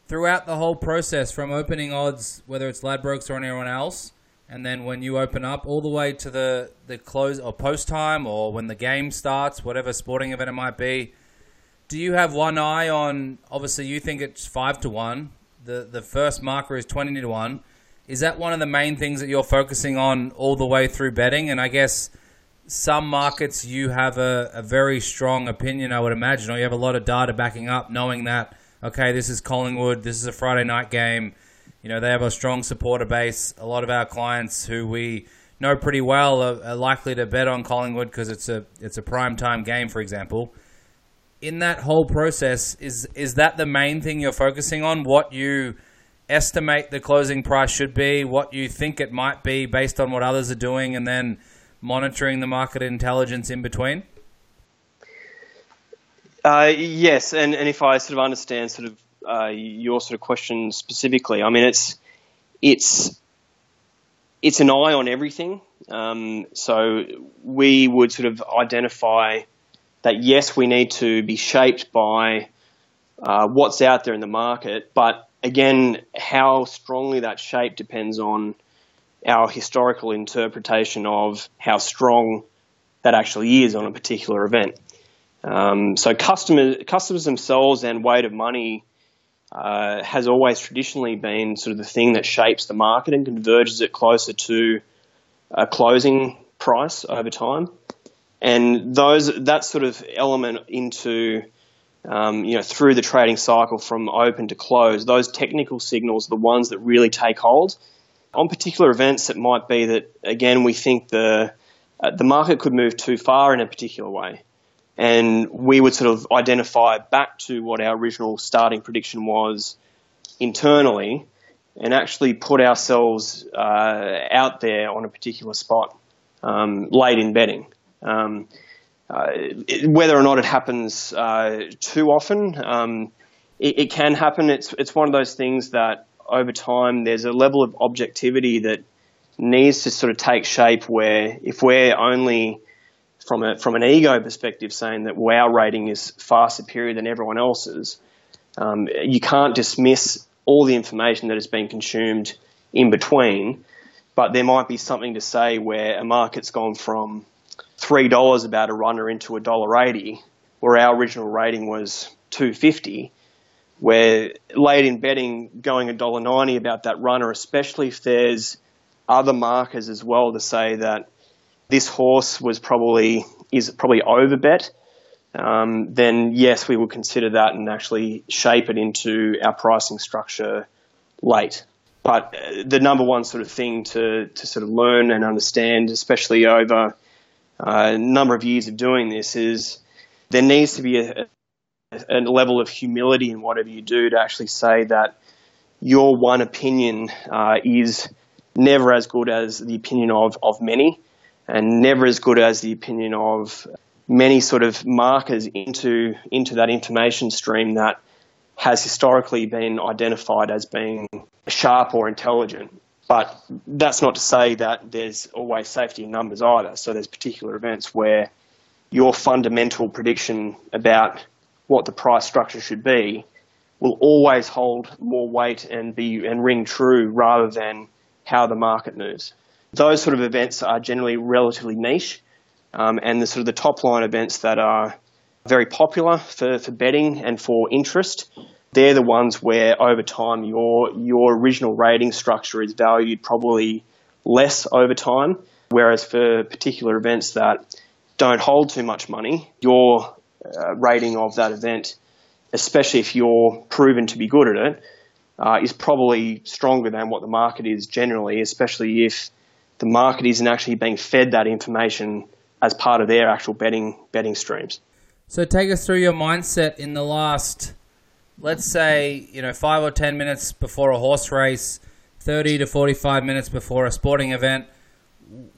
throughout the whole process, from opening odds, whether it's Ladbrokes or anyone else, and then when you open up, all the way to the the close or post time, or when the game starts, whatever sporting event it might be, do you have one eye on? Obviously, you think it's five to one the the first marker is twenty to one. Is that one of the main things that you're focusing on all the way through betting? And I guess some markets you have a, a very strong opinion, I would imagine, or you have a lot of data backing up, knowing that okay, this is Collingwood, this is a Friday night game. You know, they have a strong supporter base. A lot of our clients who we know pretty well are, are likely to bet on Collingwood because it's a it's a prime time game, for example in that whole process, is is that the main thing you're focusing on? What you estimate the closing price should be, what you think it might be based on what others are doing, and then monitoring the market intelligence in between? Uh, yes, and, and if I sort of understand sort of uh, your sort of question specifically, I mean it's it's it's an eye on everything. Um, so we would sort of identify that yes, we need to be shaped by uh, what's out there in the market, but again, how strongly that shape depends on our historical interpretation of how strong that actually is on a particular event. Um, so customers, customers themselves and weight of money uh, has always traditionally been sort of the thing that shapes the market and converges it closer to a closing price over time and those that sort of element into um, you know through the trading cycle from open to close, those technical signals are the ones that really take hold. On particular events, it might be that again we think the uh, the market could move too far in a particular way, and we would sort of identify back to what our original starting prediction was internally, and actually put ourselves uh, out there on a particular spot um, late in betting. Um, uh, whether or not it happens uh, too often, um, it, it, can happen. It's it's one of those things that over time there's a level of objectivity that needs to sort of take shape. Where if we're only from a from an ego perspective saying that our rating is far superior than everyone else's, um, you can't dismiss all the information that has been consumed in between. But there might be something to say where a market's gone from three dollars about a runner into a dollar eighty, where our original rating was two fifty. Where late in betting going a dollar ninety about that runner, especially if there's other markers as well to say that this horse was probably is probably over bet, um, then yes, we would consider that and actually shape it into our pricing structure late. But uh, the number one sort of thing to, to sort of learn and understand, especially over a number of years of doing this is there needs to be a, a level of humility in whatever you do to actually say that your one opinion uh, is never as good as the opinion of, of many and never as good as the opinion of many sort of markers into into that information stream that has historically been identified as being sharp or intelligent. But that's not to say that there's always safety in numbers either. So there's particular events where your fundamental prediction about what the price structure should be will always hold more weight and be and ring true rather than how the market moves. Those sort of events are generally relatively niche, um, and the sort of the top line events that are very popular for, for betting and for interest, they're the ones where over time your your original rating structure is valued probably less over time. Whereas for particular events that don't hold too much money, your uh, rating of that event, especially if you're proven to be good at it, uh, is probably stronger than what the market is generally, especially if the market isn't actually being fed that information as part of their actual betting betting streams. So take us through your mindset in the last, let's say, you know, five or ten minutes before a horse race, thirty to forty-five minutes before a sporting event.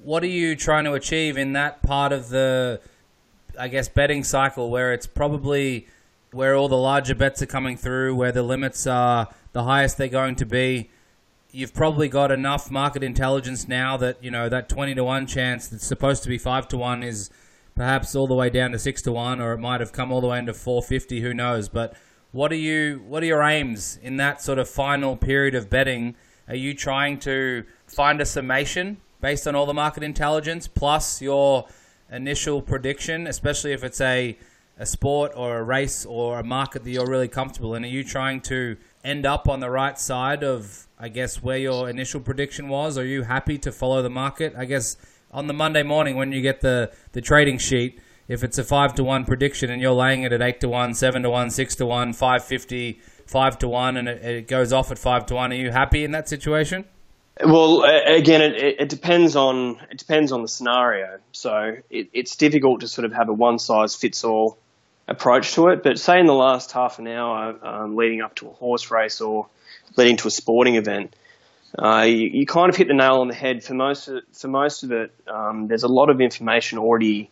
What are you trying to achieve in that part of the, I guess, betting cycle where it's probably where all the larger bets are coming through, where the limits are the highest they're going to be. You've probably got enough market intelligence now that you know that twenty to one chance that's supposed to be five to one is perhaps all the way down to six to one, or it might have come all the way into four fifty. Who knows? But what are you? What are your aims in that sort of final period of betting? Are you trying to find a summation based on all the market intelligence plus your initial prediction, especially if it's a a sport or a race or a market that you're really comfortable in? Are you trying to end up on the right side of, I guess, where your initial prediction was? Are you happy to follow the market? I guess on the Monday morning when you get the, the trading sheet, if it's a five to one prediction and you're laying it at eight to one, seven to one, six to one, five fifty, five to one, and it, it goes off at five to one, are you happy in that situation? Well, again, it, it, depends on it depends on the scenario. So it, it's difficult to sort of have a one size fits all approach to it. But say in the last half an hour um, leading up to a horse race or leading to a sporting event, uh, you, you, kind of hit the nail on the head. For most of, for most of it, um, there's a lot of information already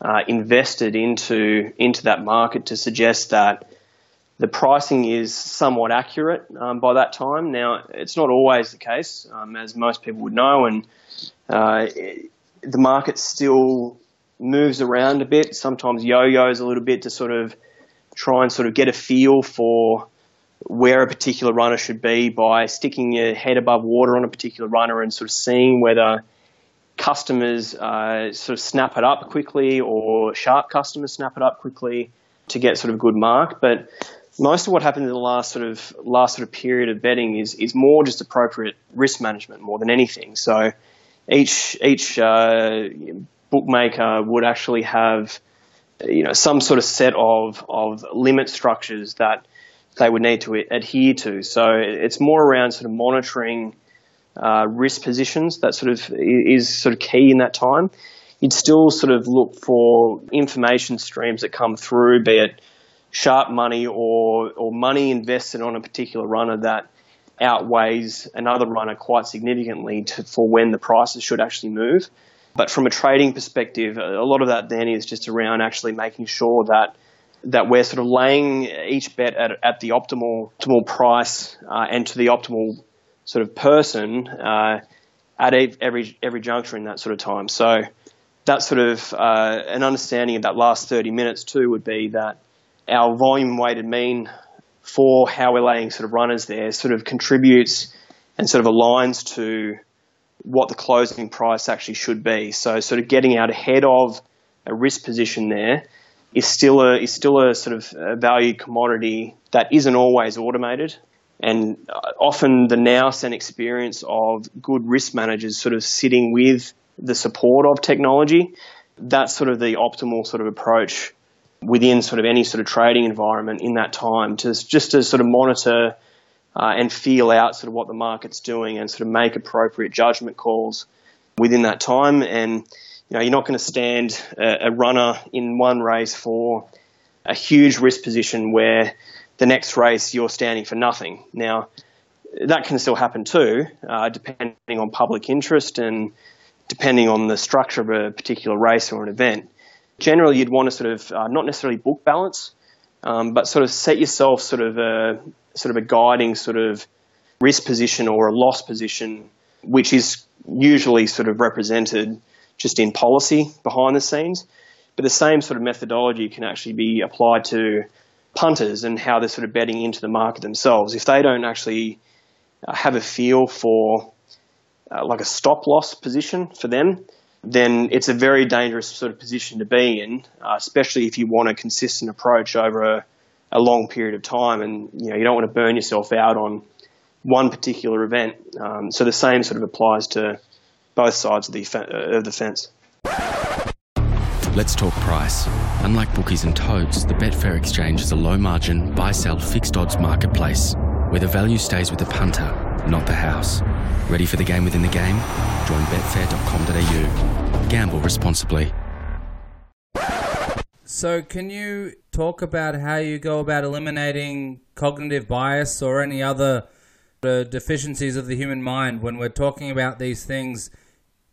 uh, invested into into that market to suggest that the pricing is somewhat accurate um, by that time. Now, it's not always the case, um, as most people would know, and uh, the market still moves around a bit, sometimes yo-yos a little bit to sort of try and sort of get a feel for where a particular runner should be by sticking your head above water on a particular runner and sort of seeing whether customers uh, sort of snap it up quickly or sharp customers snap it up quickly to get sort of good mark. But most of what happened in the last sort of last sort of period of betting is is more just appropriate risk management more than anything. So each each uh, bookmaker would actually have you know some sort of set of of limit structures that they would need to adhere to. So it's more around sort of monitoring uh, risk positions that sort of is sort of key in that time. You'd still sort of look for information streams that come through, be it sharp money or or money invested on a particular runner that outweighs another runner quite significantly to, for when the prices should actually move. But from a trading perspective, a lot of that then is just around actually making sure that that we're sort of laying each bet at, at the optimal optimal price uh, and to the optimal sort of person uh, at every every juncture in that sort of time. So that sort of uh, an understanding of that last 30 minutes too would be that our volume weighted mean for how we're laying sort of runners there sort of contributes and sort of aligns to what the closing price actually should be. So sort of getting out ahead of a risk position there is still a is still a sort of a valued commodity that isn't always automated. And uh, often the nous and experience of good risk managers sort of sitting with the support of technology, that's sort of the optimal sort of approach within sort of any sort of trading environment in that time to just to sort of monitor uh, and feel out sort of what the market's doing and sort of make appropriate judgment calls within that time. And you know, you're not going to stand a, a runner in one race for a huge risk position where the next race you're standing for nothing. Now, that can still happen too, uh, depending on public interest and depending on the structure of a particular race or an event. Generally, you'd want to sort of uh, not necessarily book balance, um, but sort of set yourself sort of a sort of a guiding sort of risk position or a loss position, which is usually sort of represented just in policy behind the scenes. But the same sort of methodology can actually be applied to punters and how they're sort of betting into the market themselves. If they don't actually uh, have a feel for uh, like a stop loss position for them, then it's a very dangerous sort of position to be in, uh, especially if you want a consistent approach over a, a, long period of time, and you know you don't want to burn yourself out on one particular event. Um, so the same sort of applies to both sides of the uh, of the fence. Let's talk price. Unlike bookies and totes, the Betfair Exchange is a low margin, buy sell fixed odds marketplace where the value stays with the punter, not the house. Ready for the game within the game? Join betfair.com.au. Gamble responsibly. So, can you talk about how you go about eliminating cognitive bias or any other uh, deficiencies of the human mind when we're talking about these things?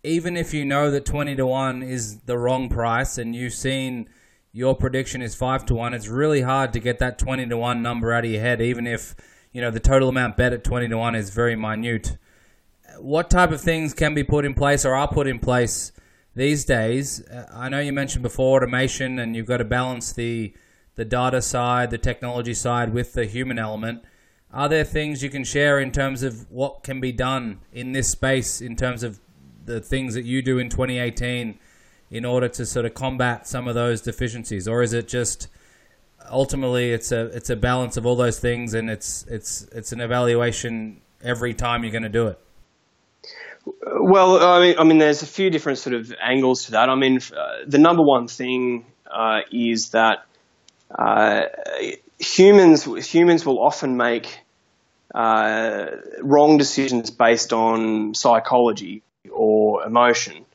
Even if you know that 20 to 1 is the wrong price and you've seen your prediction is 5 to 1, it's really hard to get that 20 to 1 number out of your head, even if you know the total amount bet at 20 to 1 is very minute what type of things can be put in place or are put in place these days? Uh, I know you mentioned before automation, and you've got to balance the the data side, the technology side with the human element. Are there things you can share in terms of what can be done in this space in terms of the things that you do in 2018 in order to sort of combat some of those deficiencies, or is it just ultimately it's a it's a balance of all those things and it's it's it's an evaluation every time you're going to do it? Well, I mean, I mean, there's a few different sort of angles to that. I mean, uh, the number one thing uh, is that uh, humans humans will often make uh, wrong decisions based on psychology or emotion.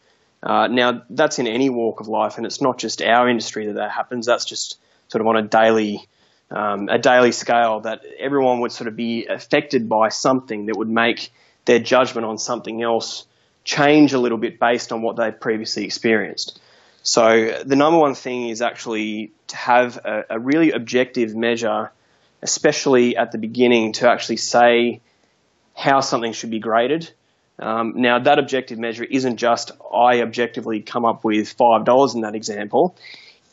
Uh, now, that's in any walk of life, and it's not just our industry that that happens. That's just sort of on a daily um, a daily scale that everyone would sort of be affected by something that would make their judgment on something else change a little bit based on what they've previously experienced. So the number one thing is actually to have a, a really objective measure, especially at the beginning, to actually say how something should be graded. Um, now that objective measure isn't just I objectively come up with five dollars in that example.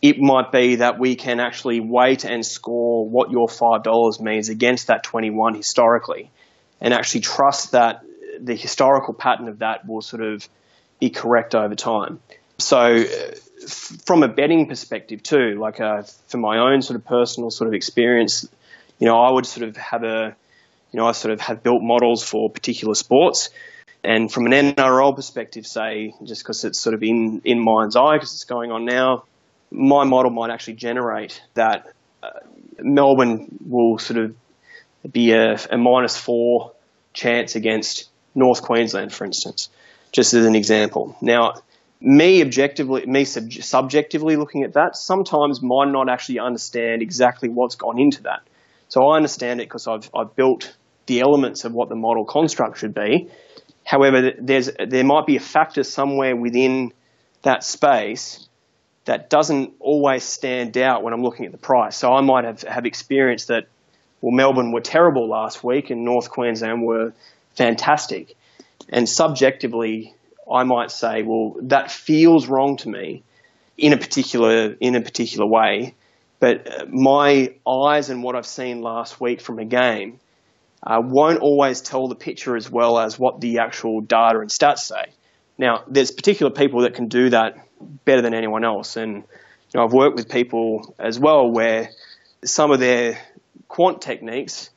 It might be that we can actually weight and score what your five dollars means against that twenty one historically and actually trust that the historical pattern of that will sort of be correct over time. So, uh, from a betting perspective too, like uh, for my own sort of personal sort of experience, you know, I would sort of have a, you know, I sort of have built models for particular sports. And from an NRL perspective, say, just because it's sort of in, in mind's eye, because it's going on now, my model might actually generate that uh, Melbourne will sort of be a, a minus four chance against North Queensland, for instance, just as an example. Now, me objectively, me sub- subjectively looking at that, sometimes might not actually understand exactly what's gone into that. So I understand it because I've, I've built the elements of what the model construct should be. However, there's, there might be a factor somewhere within that space that doesn't always stand out when I'm looking at the price. So I might have, have experienced that well, Melbourne were terrible last week and North Queensland were fantastic. And subjectively, I might say, well, that feels wrong to me in a particular in a particular way. But uh, my eyes and what I've seen last week from a game uh, won't always tell the picture as well as what the actual data and stats say. Now, there's particular people that can do that better than anyone else, and you know, I've worked with people as well where some of their quant techniques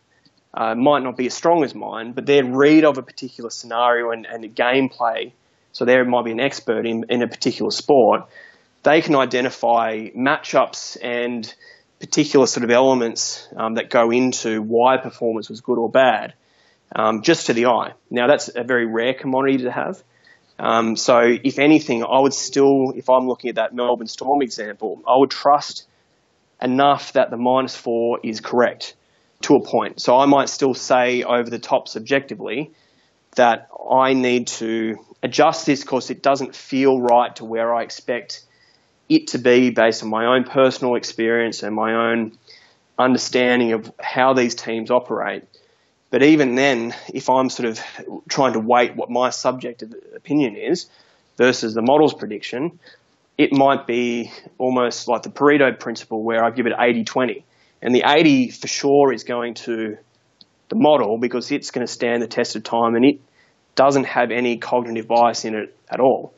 uh, might not be as strong as mine, but their read of a particular scenario and, and gameplay, so there might be an expert in, in a particular sport, they can identify matchups and particular sort of elements um, that go into why performance was good or bad, um, just to the eye. Now that's a very rare commodity to have. Um, so if anything, I would still, if I'm looking at that Melbourne Storm example, I would trust enough that the minus four is correct to a point. So I might still say over the top subjectively that I need to adjust this because it doesn't feel right to where I expect it to be based on my own personal experience and my own understanding of how these teams operate. But even then, if I'm sort of trying to weight what my subjective opinion is versus the model's prediction, it might be almost like the Pareto principle where I give it 80 20. And the 80 for sure is going to the model because it's going to stand the test of time and it doesn't have any cognitive bias in it at all.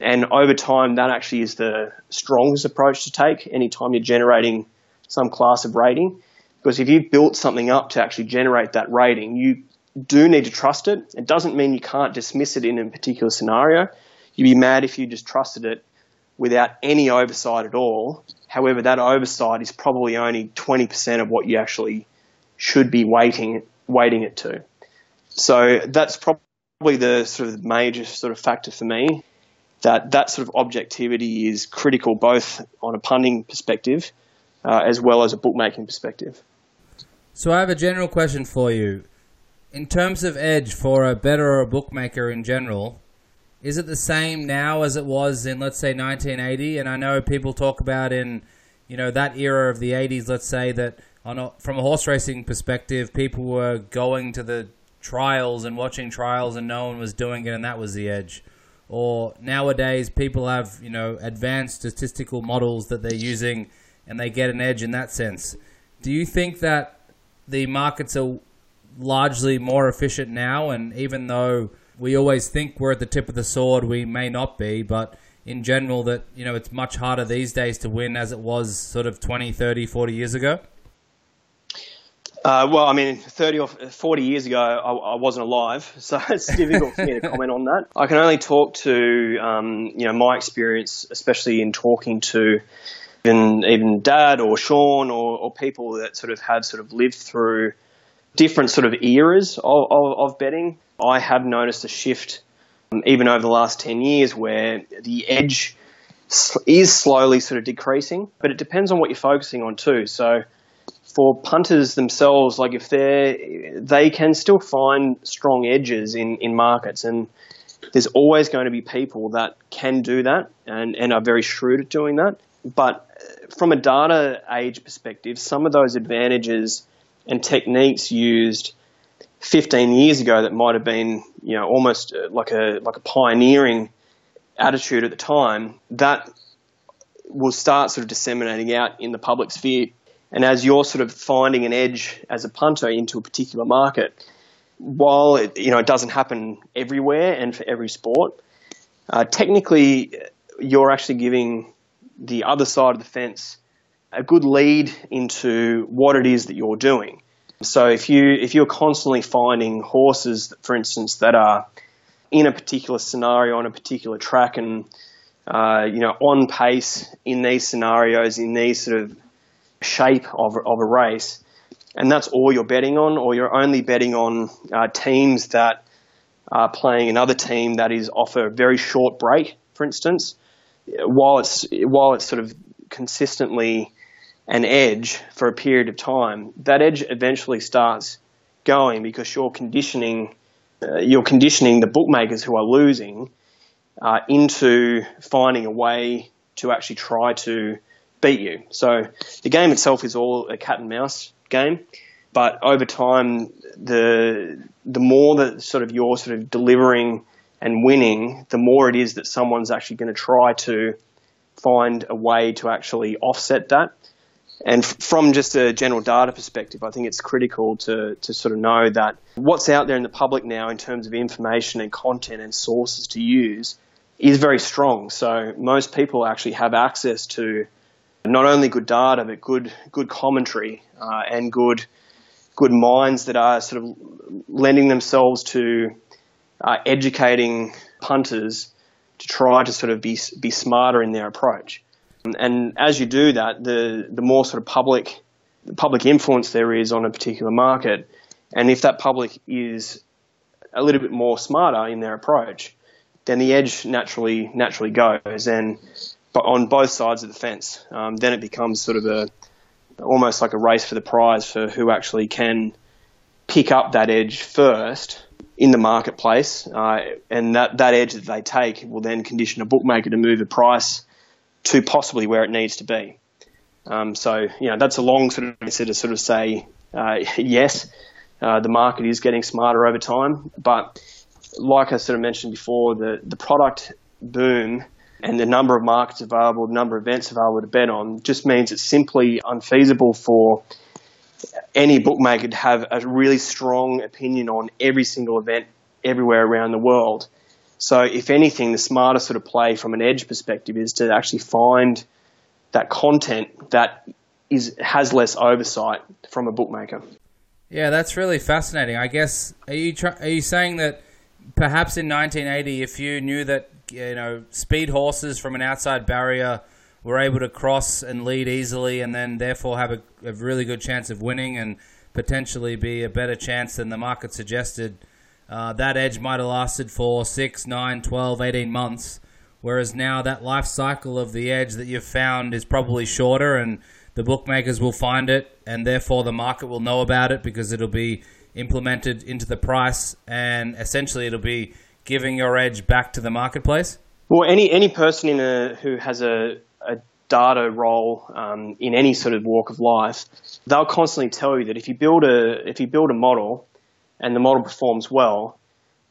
And over time, that actually is the strongest approach to take anytime you're generating some class of rating. Because if you've built something up to actually generate that rating, you do need to trust it. It doesn't mean you can't dismiss it in a particular scenario. You'd be mad if you just trusted it without any oversight at all. However, that oversight is probably only 20% of what you actually should be weighting, weighting it to. So that's probably the sort of major sort of factor for me that that sort of objectivity is critical both on a punting perspective uh, as well as a bookmaking perspective. So I have a general question for you. In terms of edge for a bettor or a bookmaker in general, is it the same now as it was in let's say 1980? And I know people talk about in you know that era of the 80s. Let's say that on a, from a horse racing perspective, people were going to the trials and watching trials, and no one was doing it, and that was the edge. Or nowadays, people have you know advanced statistical models that they're using, and they get an edge in that sense. Do you think that the markets are largely more efficient now, and even though we always think we're at the tip of the sword. We may not be, but in general, that you know it's much harder these days to win as it was sort of 20, 30, 40 years ago. Uh, well, I mean, 30 or 40 years ago, I, I, wasn't alive, so it's difficult for me to comment on that. I can only talk to, um, you know, my experience, especially in talking to even, even Dad or Sean or, or people that sort of had sort of lived through different sort of eras of, of, of betting. I have noticed a shift um, even over the last 10 years where the edge is slowly sort of decreasing, but it depends on what you're focusing on too. So for punters themselves, like if they're, they can still find strong edges in, in markets and there's always going to be people that can do that and, and are very shrewd at doing that. But from a data age perspective, some of those advantages and techniques used 15 years ago that might have been, you know, almost uh, like a like a pioneering attitude at the time, that will start sort of disseminating out in the public sphere. And as you're sort of finding an edge as a punter into a particular market, while it, you know it doesn't happen everywhere and for every sport, uh, technically you're actually giving the other side of the fence a good lead into what it is that you're doing. So if you if you're constantly finding horses, for instance, that are in a particular scenario on a particular track and uh, you know on pace in these scenarios in these sort of shape of of a race, and that's all you're betting on, or you're only betting on uh, teams that are playing another team that is off a very short break, for instance, while it's while it's sort of consistently an edge for a period of time, that edge eventually starts going because you're conditioning uh, you're conditioning the bookmakers who are losing uh, into finding a way to actually try to beat you. So the game itself is all a cat and mouse game, but over time, the the more that sort of you're sort of delivering and winning, the more it is that someone's actually going to try to find a way to actually offset that. And from just a general data perspective, I think it's critical to, to sort of know that what's out there in the public now in terms of information and content and sources to use is very strong. So most people actually have access to not only good data, but good, good commentary uh, and good, good minds that are sort of lending themselves to uh, educating punters to try to sort of be, be smarter in their approach. And as you do that, the, the more sort of public, public influence there is on a particular market, and if that public is a little bit more smarter in their approach, then the edge naturally naturally goes. And on both sides of the fence, um, then it becomes sort of a almost like a race for the prize for who actually can pick up that edge first in the marketplace, uh, and that, that edge that they take will then condition a bookmaker to move the price to possibly where it needs to be. Um, so, you know, that's a long sort of answer to sort of say, uh, yes, uh, the market is getting smarter over time, but like I sort of mentioned before, the, the product boom and the number of markets available, the number of events available to bet on, just means it's simply unfeasible for any bookmaker to have a really strong opinion on every single event everywhere around the world. So, if anything, the smarter sort of play from an edge perspective is to actually find that content that is has less oversight from a bookmaker. Yeah, that's really fascinating. I guess are you are you saying that perhaps in 1980, if you knew that you know speed horses from an outside barrier were able to cross and lead easily, and then therefore have a, a really good chance of winning and potentially be a better chance than the market suggested. Uh, that edge might have lasted for 6, 9, 12, 18 months, whereas now that life cycle of the edge that you've found is probably shorter, and the bookmakers will find it, and therefore the market will know about it because it'll be implemented into the price, and essentially it'll be giving your edge back to the marketplace? Well, any any person in a who has a, a data role um, in any sort of walk of life, they'll constantly tell you that if you build a if you build a model and the model performs well,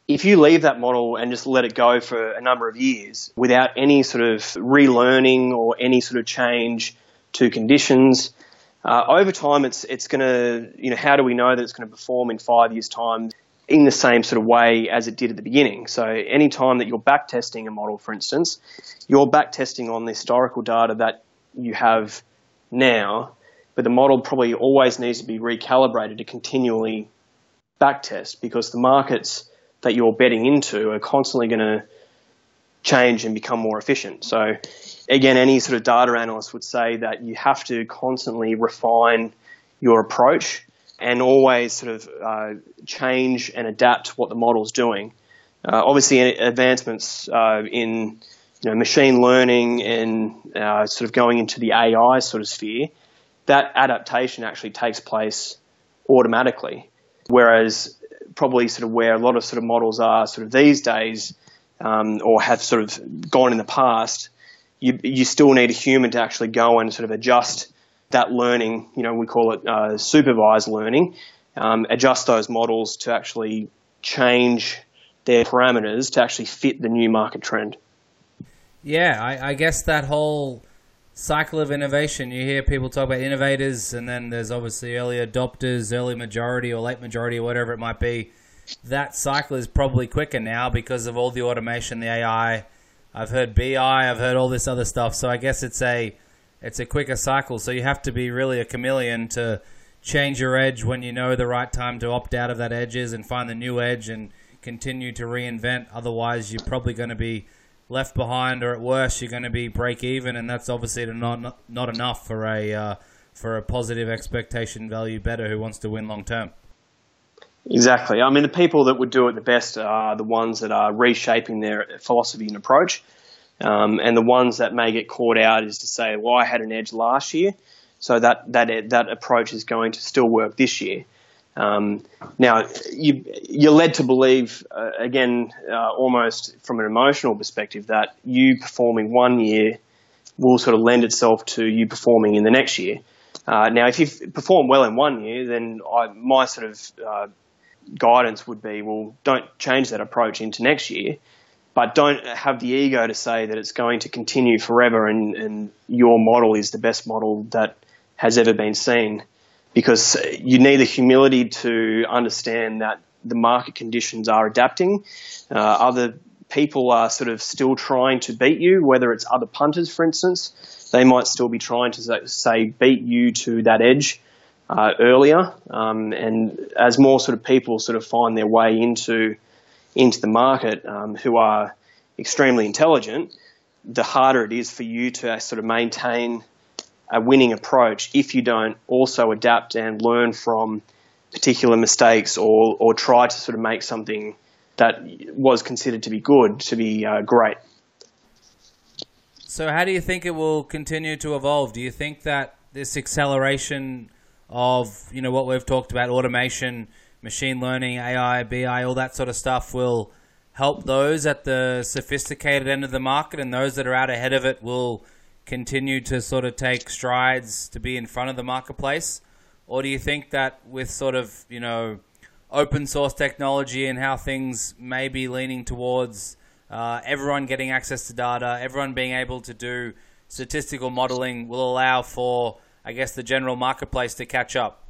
if you leave that model and just let it go for a number of years without any sort of relearning or any sort of change to conditions, uh, over time it's it's going to you know how do we know that it's going to perform in five years time? In the same sort of way as it did at the beginning. So any time that you're back testing a model, for instance, you're back testing on the historical data that you have now, but the model probably always needs to be recalibrated to continually back test because the markets that you're betting into are constantly going to change and become more efficient. So again, any sort of data analyst would say that you have to constantly refine your approach and always sort of uh, change and adapt what the model's doing. Uh, obviously, advancements uh, in you know, machine learning and uh, sort of going into the AI sort of sphere, that adaptation actually takes place automatically. Whereas probably sort of where a lot of sort of models are sort of these days, um, or have sort of gone in the past, you you still need a human to actually go and sort of adjust that learning, you know, we call it uh, supervised learning, um, adjust those models to actually change their parameters to actually fit the new market trend. Yeah, I, I, guess that whole cycle of innovation, you hear people talk about innovators, and then there's obviously early adopters, early majority, or late majority, or whatever it might be. That cycle is probably quicker now because of all the automation, the AI. I've heard BI, I've heard all this other stuff. So I guess it's a it's a quicker cycle. So you have to be really a chameleon to change your edge when you know the right time to opt out of that edge is and find the new edge and continue to reinvent. Otherwise, you're probably going to be left behind, or at worst, you're going to be break even, and that's obviously not not enough for a uh, for a positive expectation value better who wants to win long term. Exactly. I mean, the people that would do it the best are the ones that are reshaping their philosophy and approach. Um, and the ones that may get caught out is to say, well, I had an edge last year, so that that that approach is going to still work this year. Um, now, you, you're led to believe, uh, again, uh, almost from an emotional perspective, that you performing one year will sort of lend itself to you performing in the next year. Uh, now, if you perform well in one year, then I, my sort of uh, guidance would be, well, don't change that approach into next year but don't have the ego to say that it's going to continue forever and, and your model is the best model that has ever been seen. Because you need the humility to understand that the market conditions are adapting. Uh, other people are sort of still trying to beat you, whether it's other punters, for instance. They might still be trying to say beat you to that edge uh, earlier. Um, and as more sort of people sort of find their way into into the market um, who are extremely intelligent, the harder it is for you to sort of maintain a winning approach if you don't also adapt and learn from particular mistakes or, or try to sort of make something that was considered to be good to be uh, great. So, how do you think it will continue to evolve? Do you think that this acceleration of you know what we've talked about, automation, machine learning, AI, BI, all that sort of stuff will help those at the sophisticated end of the market, and those that are out ahead of it will continue to sort of take strides to be in front of the marketplace? Or do you think that with sort of, you know, open source technology and how things may be leaning towards uh, everyone getting access to data, everyone being able to do statistical modeling will allow for, I guess, the general marketplace to catch up?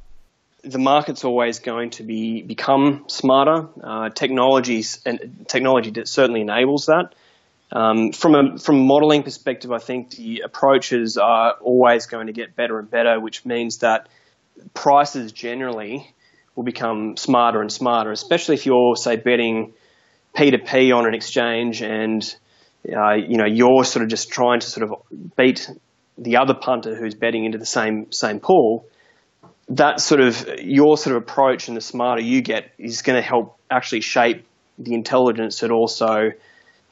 The market's always going to be become smarter. Uh, technologies and technology certainly enables that. Um, from a from a modelling perspective, I think the approaches are always going to get better and better, which means that prices generally will become smarter and smarter, especially if you're, say, betting P2P on an exchange and uh, you know you're sort of just trying to sort of beat the other punter who's betting into the same same pool. That sort of your sort of approach and the smarter you get is going to help actually shape the intelligence that also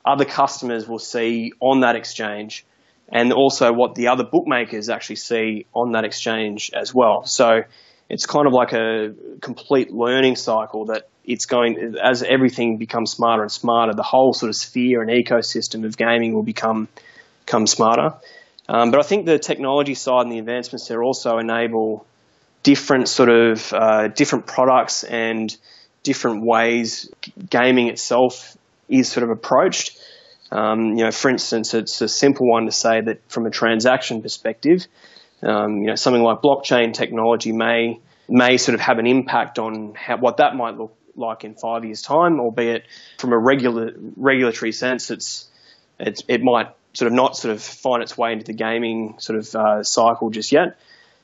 other customers will see on that exchange and also what the other bookmakers actually see on that exchange as well. So it's kind of like a complete learning cycle that it's going as everything becomes smarter and smarter. The whole sort of sphere and ecosystem of gaming will become become smarter. Um, but I think the technology side and the advancements there also enable different sort of uh, different products and different ways gaming itself is sort of approached. Um, you know, for instance, it's a simple one to say that from a transaction perspective, um, you know, something like blockchain technology may may sort of have an impact on how, what that might look like in five years' time, albeit from a regular regulatory sense, it's, it's it might sort of not sort of find its way into the gaming sort of uh, cycle just yet.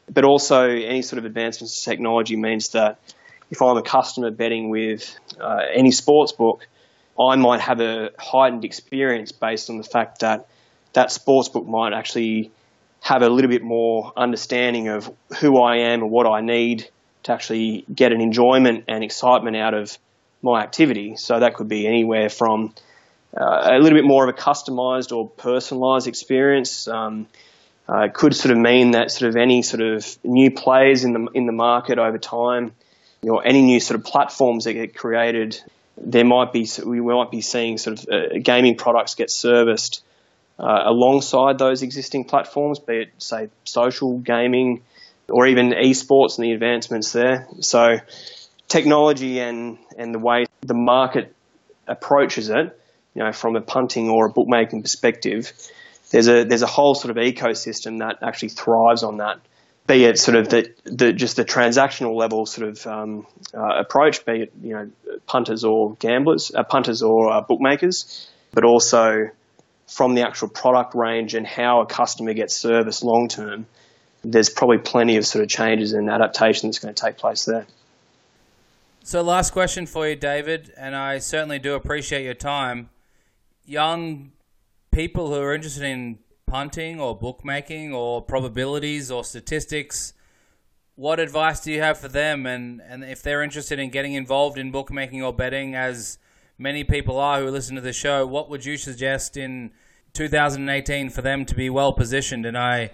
But also, any sort of advancements in technology means that if I'm a customer betting with uh, any sports book, I might have a heightened experience based on the fact that that sports book might actually have a little bit more understanding of who I am and what I need to actually get an enjoyment and excitement out of my activity. So that could be anywhere from uh, a little bit more of a customized or personalized experience. Um, uh, it could sort of mean that sort of any sort of new players in the in the market over time, or any new sort of platforms that get created there might be we might be seeing sort of uh, gaming products get serviced uh, alongside those existing platforms, be it say social gaming or even esports and the advancements there. So technology and and the way the market approaches it, you know, from a punting or a bookmaking perspective, there's a there's a whole sort of ecosystem that actually thrives on that be it sort of the, the just the transactional level sort of um, uh, approach, be it you know punters or gamblers, uh, punters or uh, bookmakers, but also from the actual product range and how a customer gets service long term. There's probably plenty of sort of changes and adaptation that's going to take place there. So, last question for you, David, and I certainly do appreciate your time. Young people who are interested in punting or bookmaking or probabilities or statistics, what advice do you have for them? And, and if they're interested in getting involved in bookmaking or betting, as many people are who listen to the show, what would you suggest in 2018 for them to be well positioned? And I,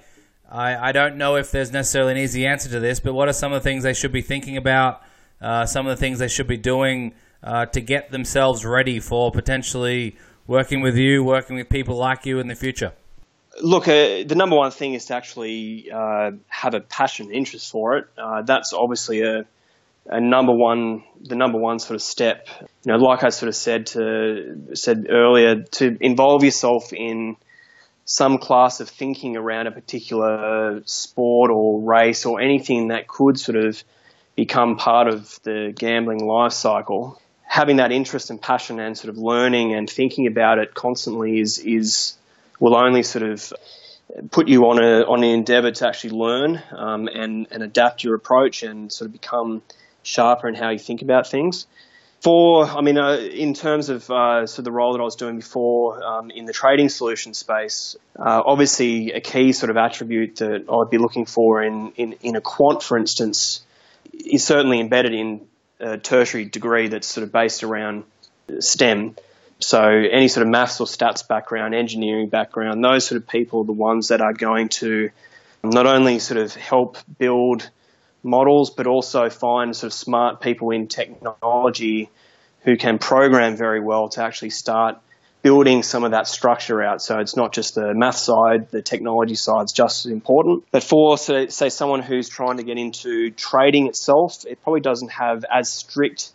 I, I don't know if there's necessarily an easy answer to this, but what are some of the things they should be thinking about? Uh, some of the things they should be doing uh, to get themselves ready for potentially working with you, working with people like you in the future? Look, uh, the number one thing is to actually uh, have a passion and interest for it. Uh, that's obviously a, a, number one, the number one sort of step. You know, like I sort of said to said earlier, to involve yourself in some class of thinking around a particular sport or race or anything that could sort of become part of the gambling life cycle. Having that interest and passion and sort of learning and thinking about it constantly is is will only sort of put you on a on an endeavour to actually learn um, and and adapt your approach and sort of become sharper in how you think about things. For I mean, uh, in terms of uh, sort of the role that I was doing before um, in the trading solution space, uh, obviously a key sort of attribute that I'd be looking for in, in, in a quant, for instance, is certainly embedded in a tertiary degree that's sort of based around STEM. So any sort of maths or stats background, engineering background, those sort of people are the ones that are going to not only sort of help build models, but also find sort of smart people in technology who can program very well to actually start building some of that structure out. So it's not just the math side, the technology side is just as important. But for, say, someone who's trying to get into trading itself, it probably doesn't have as strict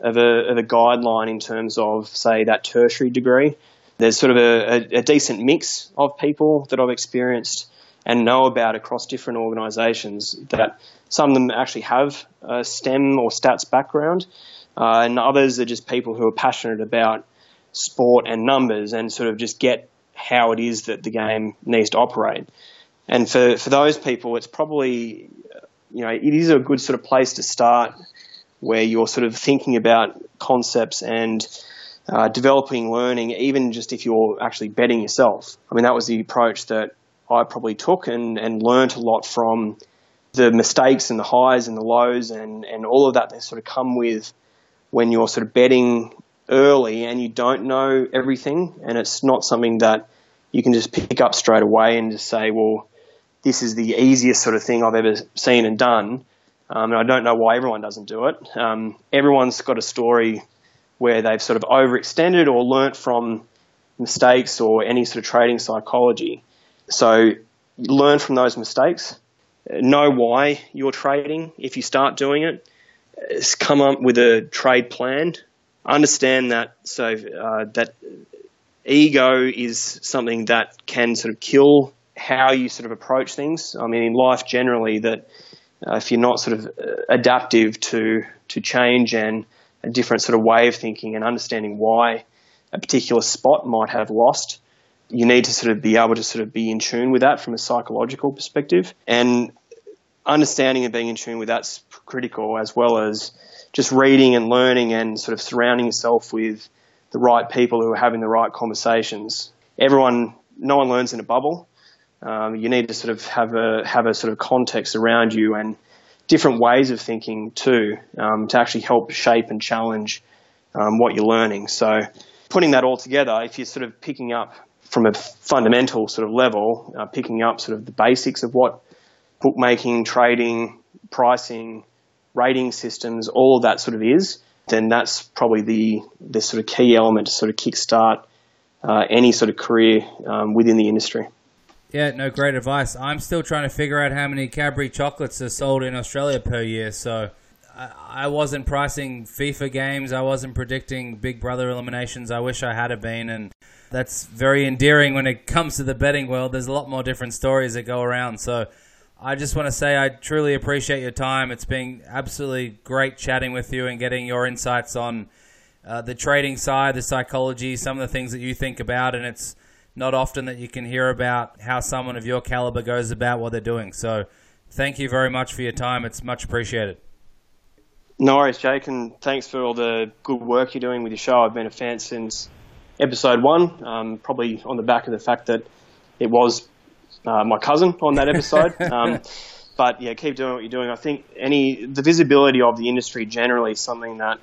of a, of a guideline in terms of, say, that tertiary degree. There's sort of a, a, a decent mix of people that I've experienced and know about across different organisations that some of them actually have a STEM or stats background, uh, and others are just people who are passionate about sport and numbers and sort of just get how it is that the game needs to operate. And for, for those people, it's probably, you know, it is a good sort of place to start where you're sort of thinking about concepts and uh, developing learning, even just if you're actually betting yourself. I mean, that was the approach that I probably took and, and learned a lot from the mistakes and the highs and the lows and, and all of that that sort of come with when you're sort of betting early and you don't know everything and it's not something that you can just pick up straight away and just say, well, this is the easiest sort of thing I've ever seen and done. Um, and I don't know why everyone doesn't do it. Um, everyone's got a story where they've sort of overextended or learnt from mistakes or any sort of trading psychology. So learn from those mistakes. Know why you're trading. If you start doing it, come up with a trade plan. Understand that so uh, that ego is something that can sort of kill how you sort of approach things. I mean, in life generally, that uh, if you're not sort of uh, adaptive to to change and a different sort of way of thinking and understanding why a particular spot might have lost, you need to sort of be able to sort of be in tune with that from a psychological perspective. And understanding and being in tune with that's critical, as well as just reading and learning and sort of surrounding yourself with the right people who are having the right conversations. Everyone, no one learns in a bubble. Um, you need to sort of have a have a sort of context around you and different ways of thinking too um, to actually help shape and challenge um, what you're learning. So putting that all together, if you're sort of picking up from a fundamental sort of level, uh, picking up sort of the basics of what bookmaking, trading, pricing, rating systems, all that sort of is, then that's probably the the sort of key element to sort of kickstart uh, any sort of career um, within the industry. Yeah, no, great advice. I'm still trying to figure out how many Cadbury chocolates are sold in Australia per year. So I, I wasn't pricing FIFA games. I wasn't predicting Big Brother eliminations. I wish I had been, and that's very endearing when it comes to the betting world. There's a lot more different stories that go around. So I just want to say I truly appreciate your time. It's been absolutely great chatting with you and getting your insights on uh, the trading side, the psychology, some of the things that you think about, and it's not often that you can hear about how someone of your caliber goes about what they're doing. So thank you very much for your time. It's much appreciated. No worries, Jake, and thanks for all the good work you're doing with your show. I've been a fan since episode one, um, probably on the back of the fact that it was uh, my cousin on that episode. um, but yeah, keep doing what you're doing. I think any the visibility of the industry generally is something that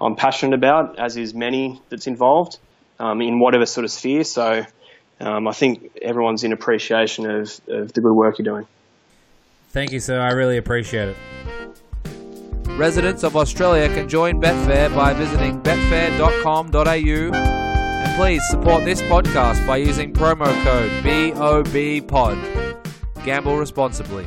I'm passionate about, as is many that's involved um, in whatever sort of sphere. So um, I think everyone's in appreciation of, of the good work you're doing. Thank you, sir. I really appreciate it. Residents of Australia can join Betfair by visiting betfair.com.au and please support this podcast by using promo code BOBPOD. Gamble responsibly.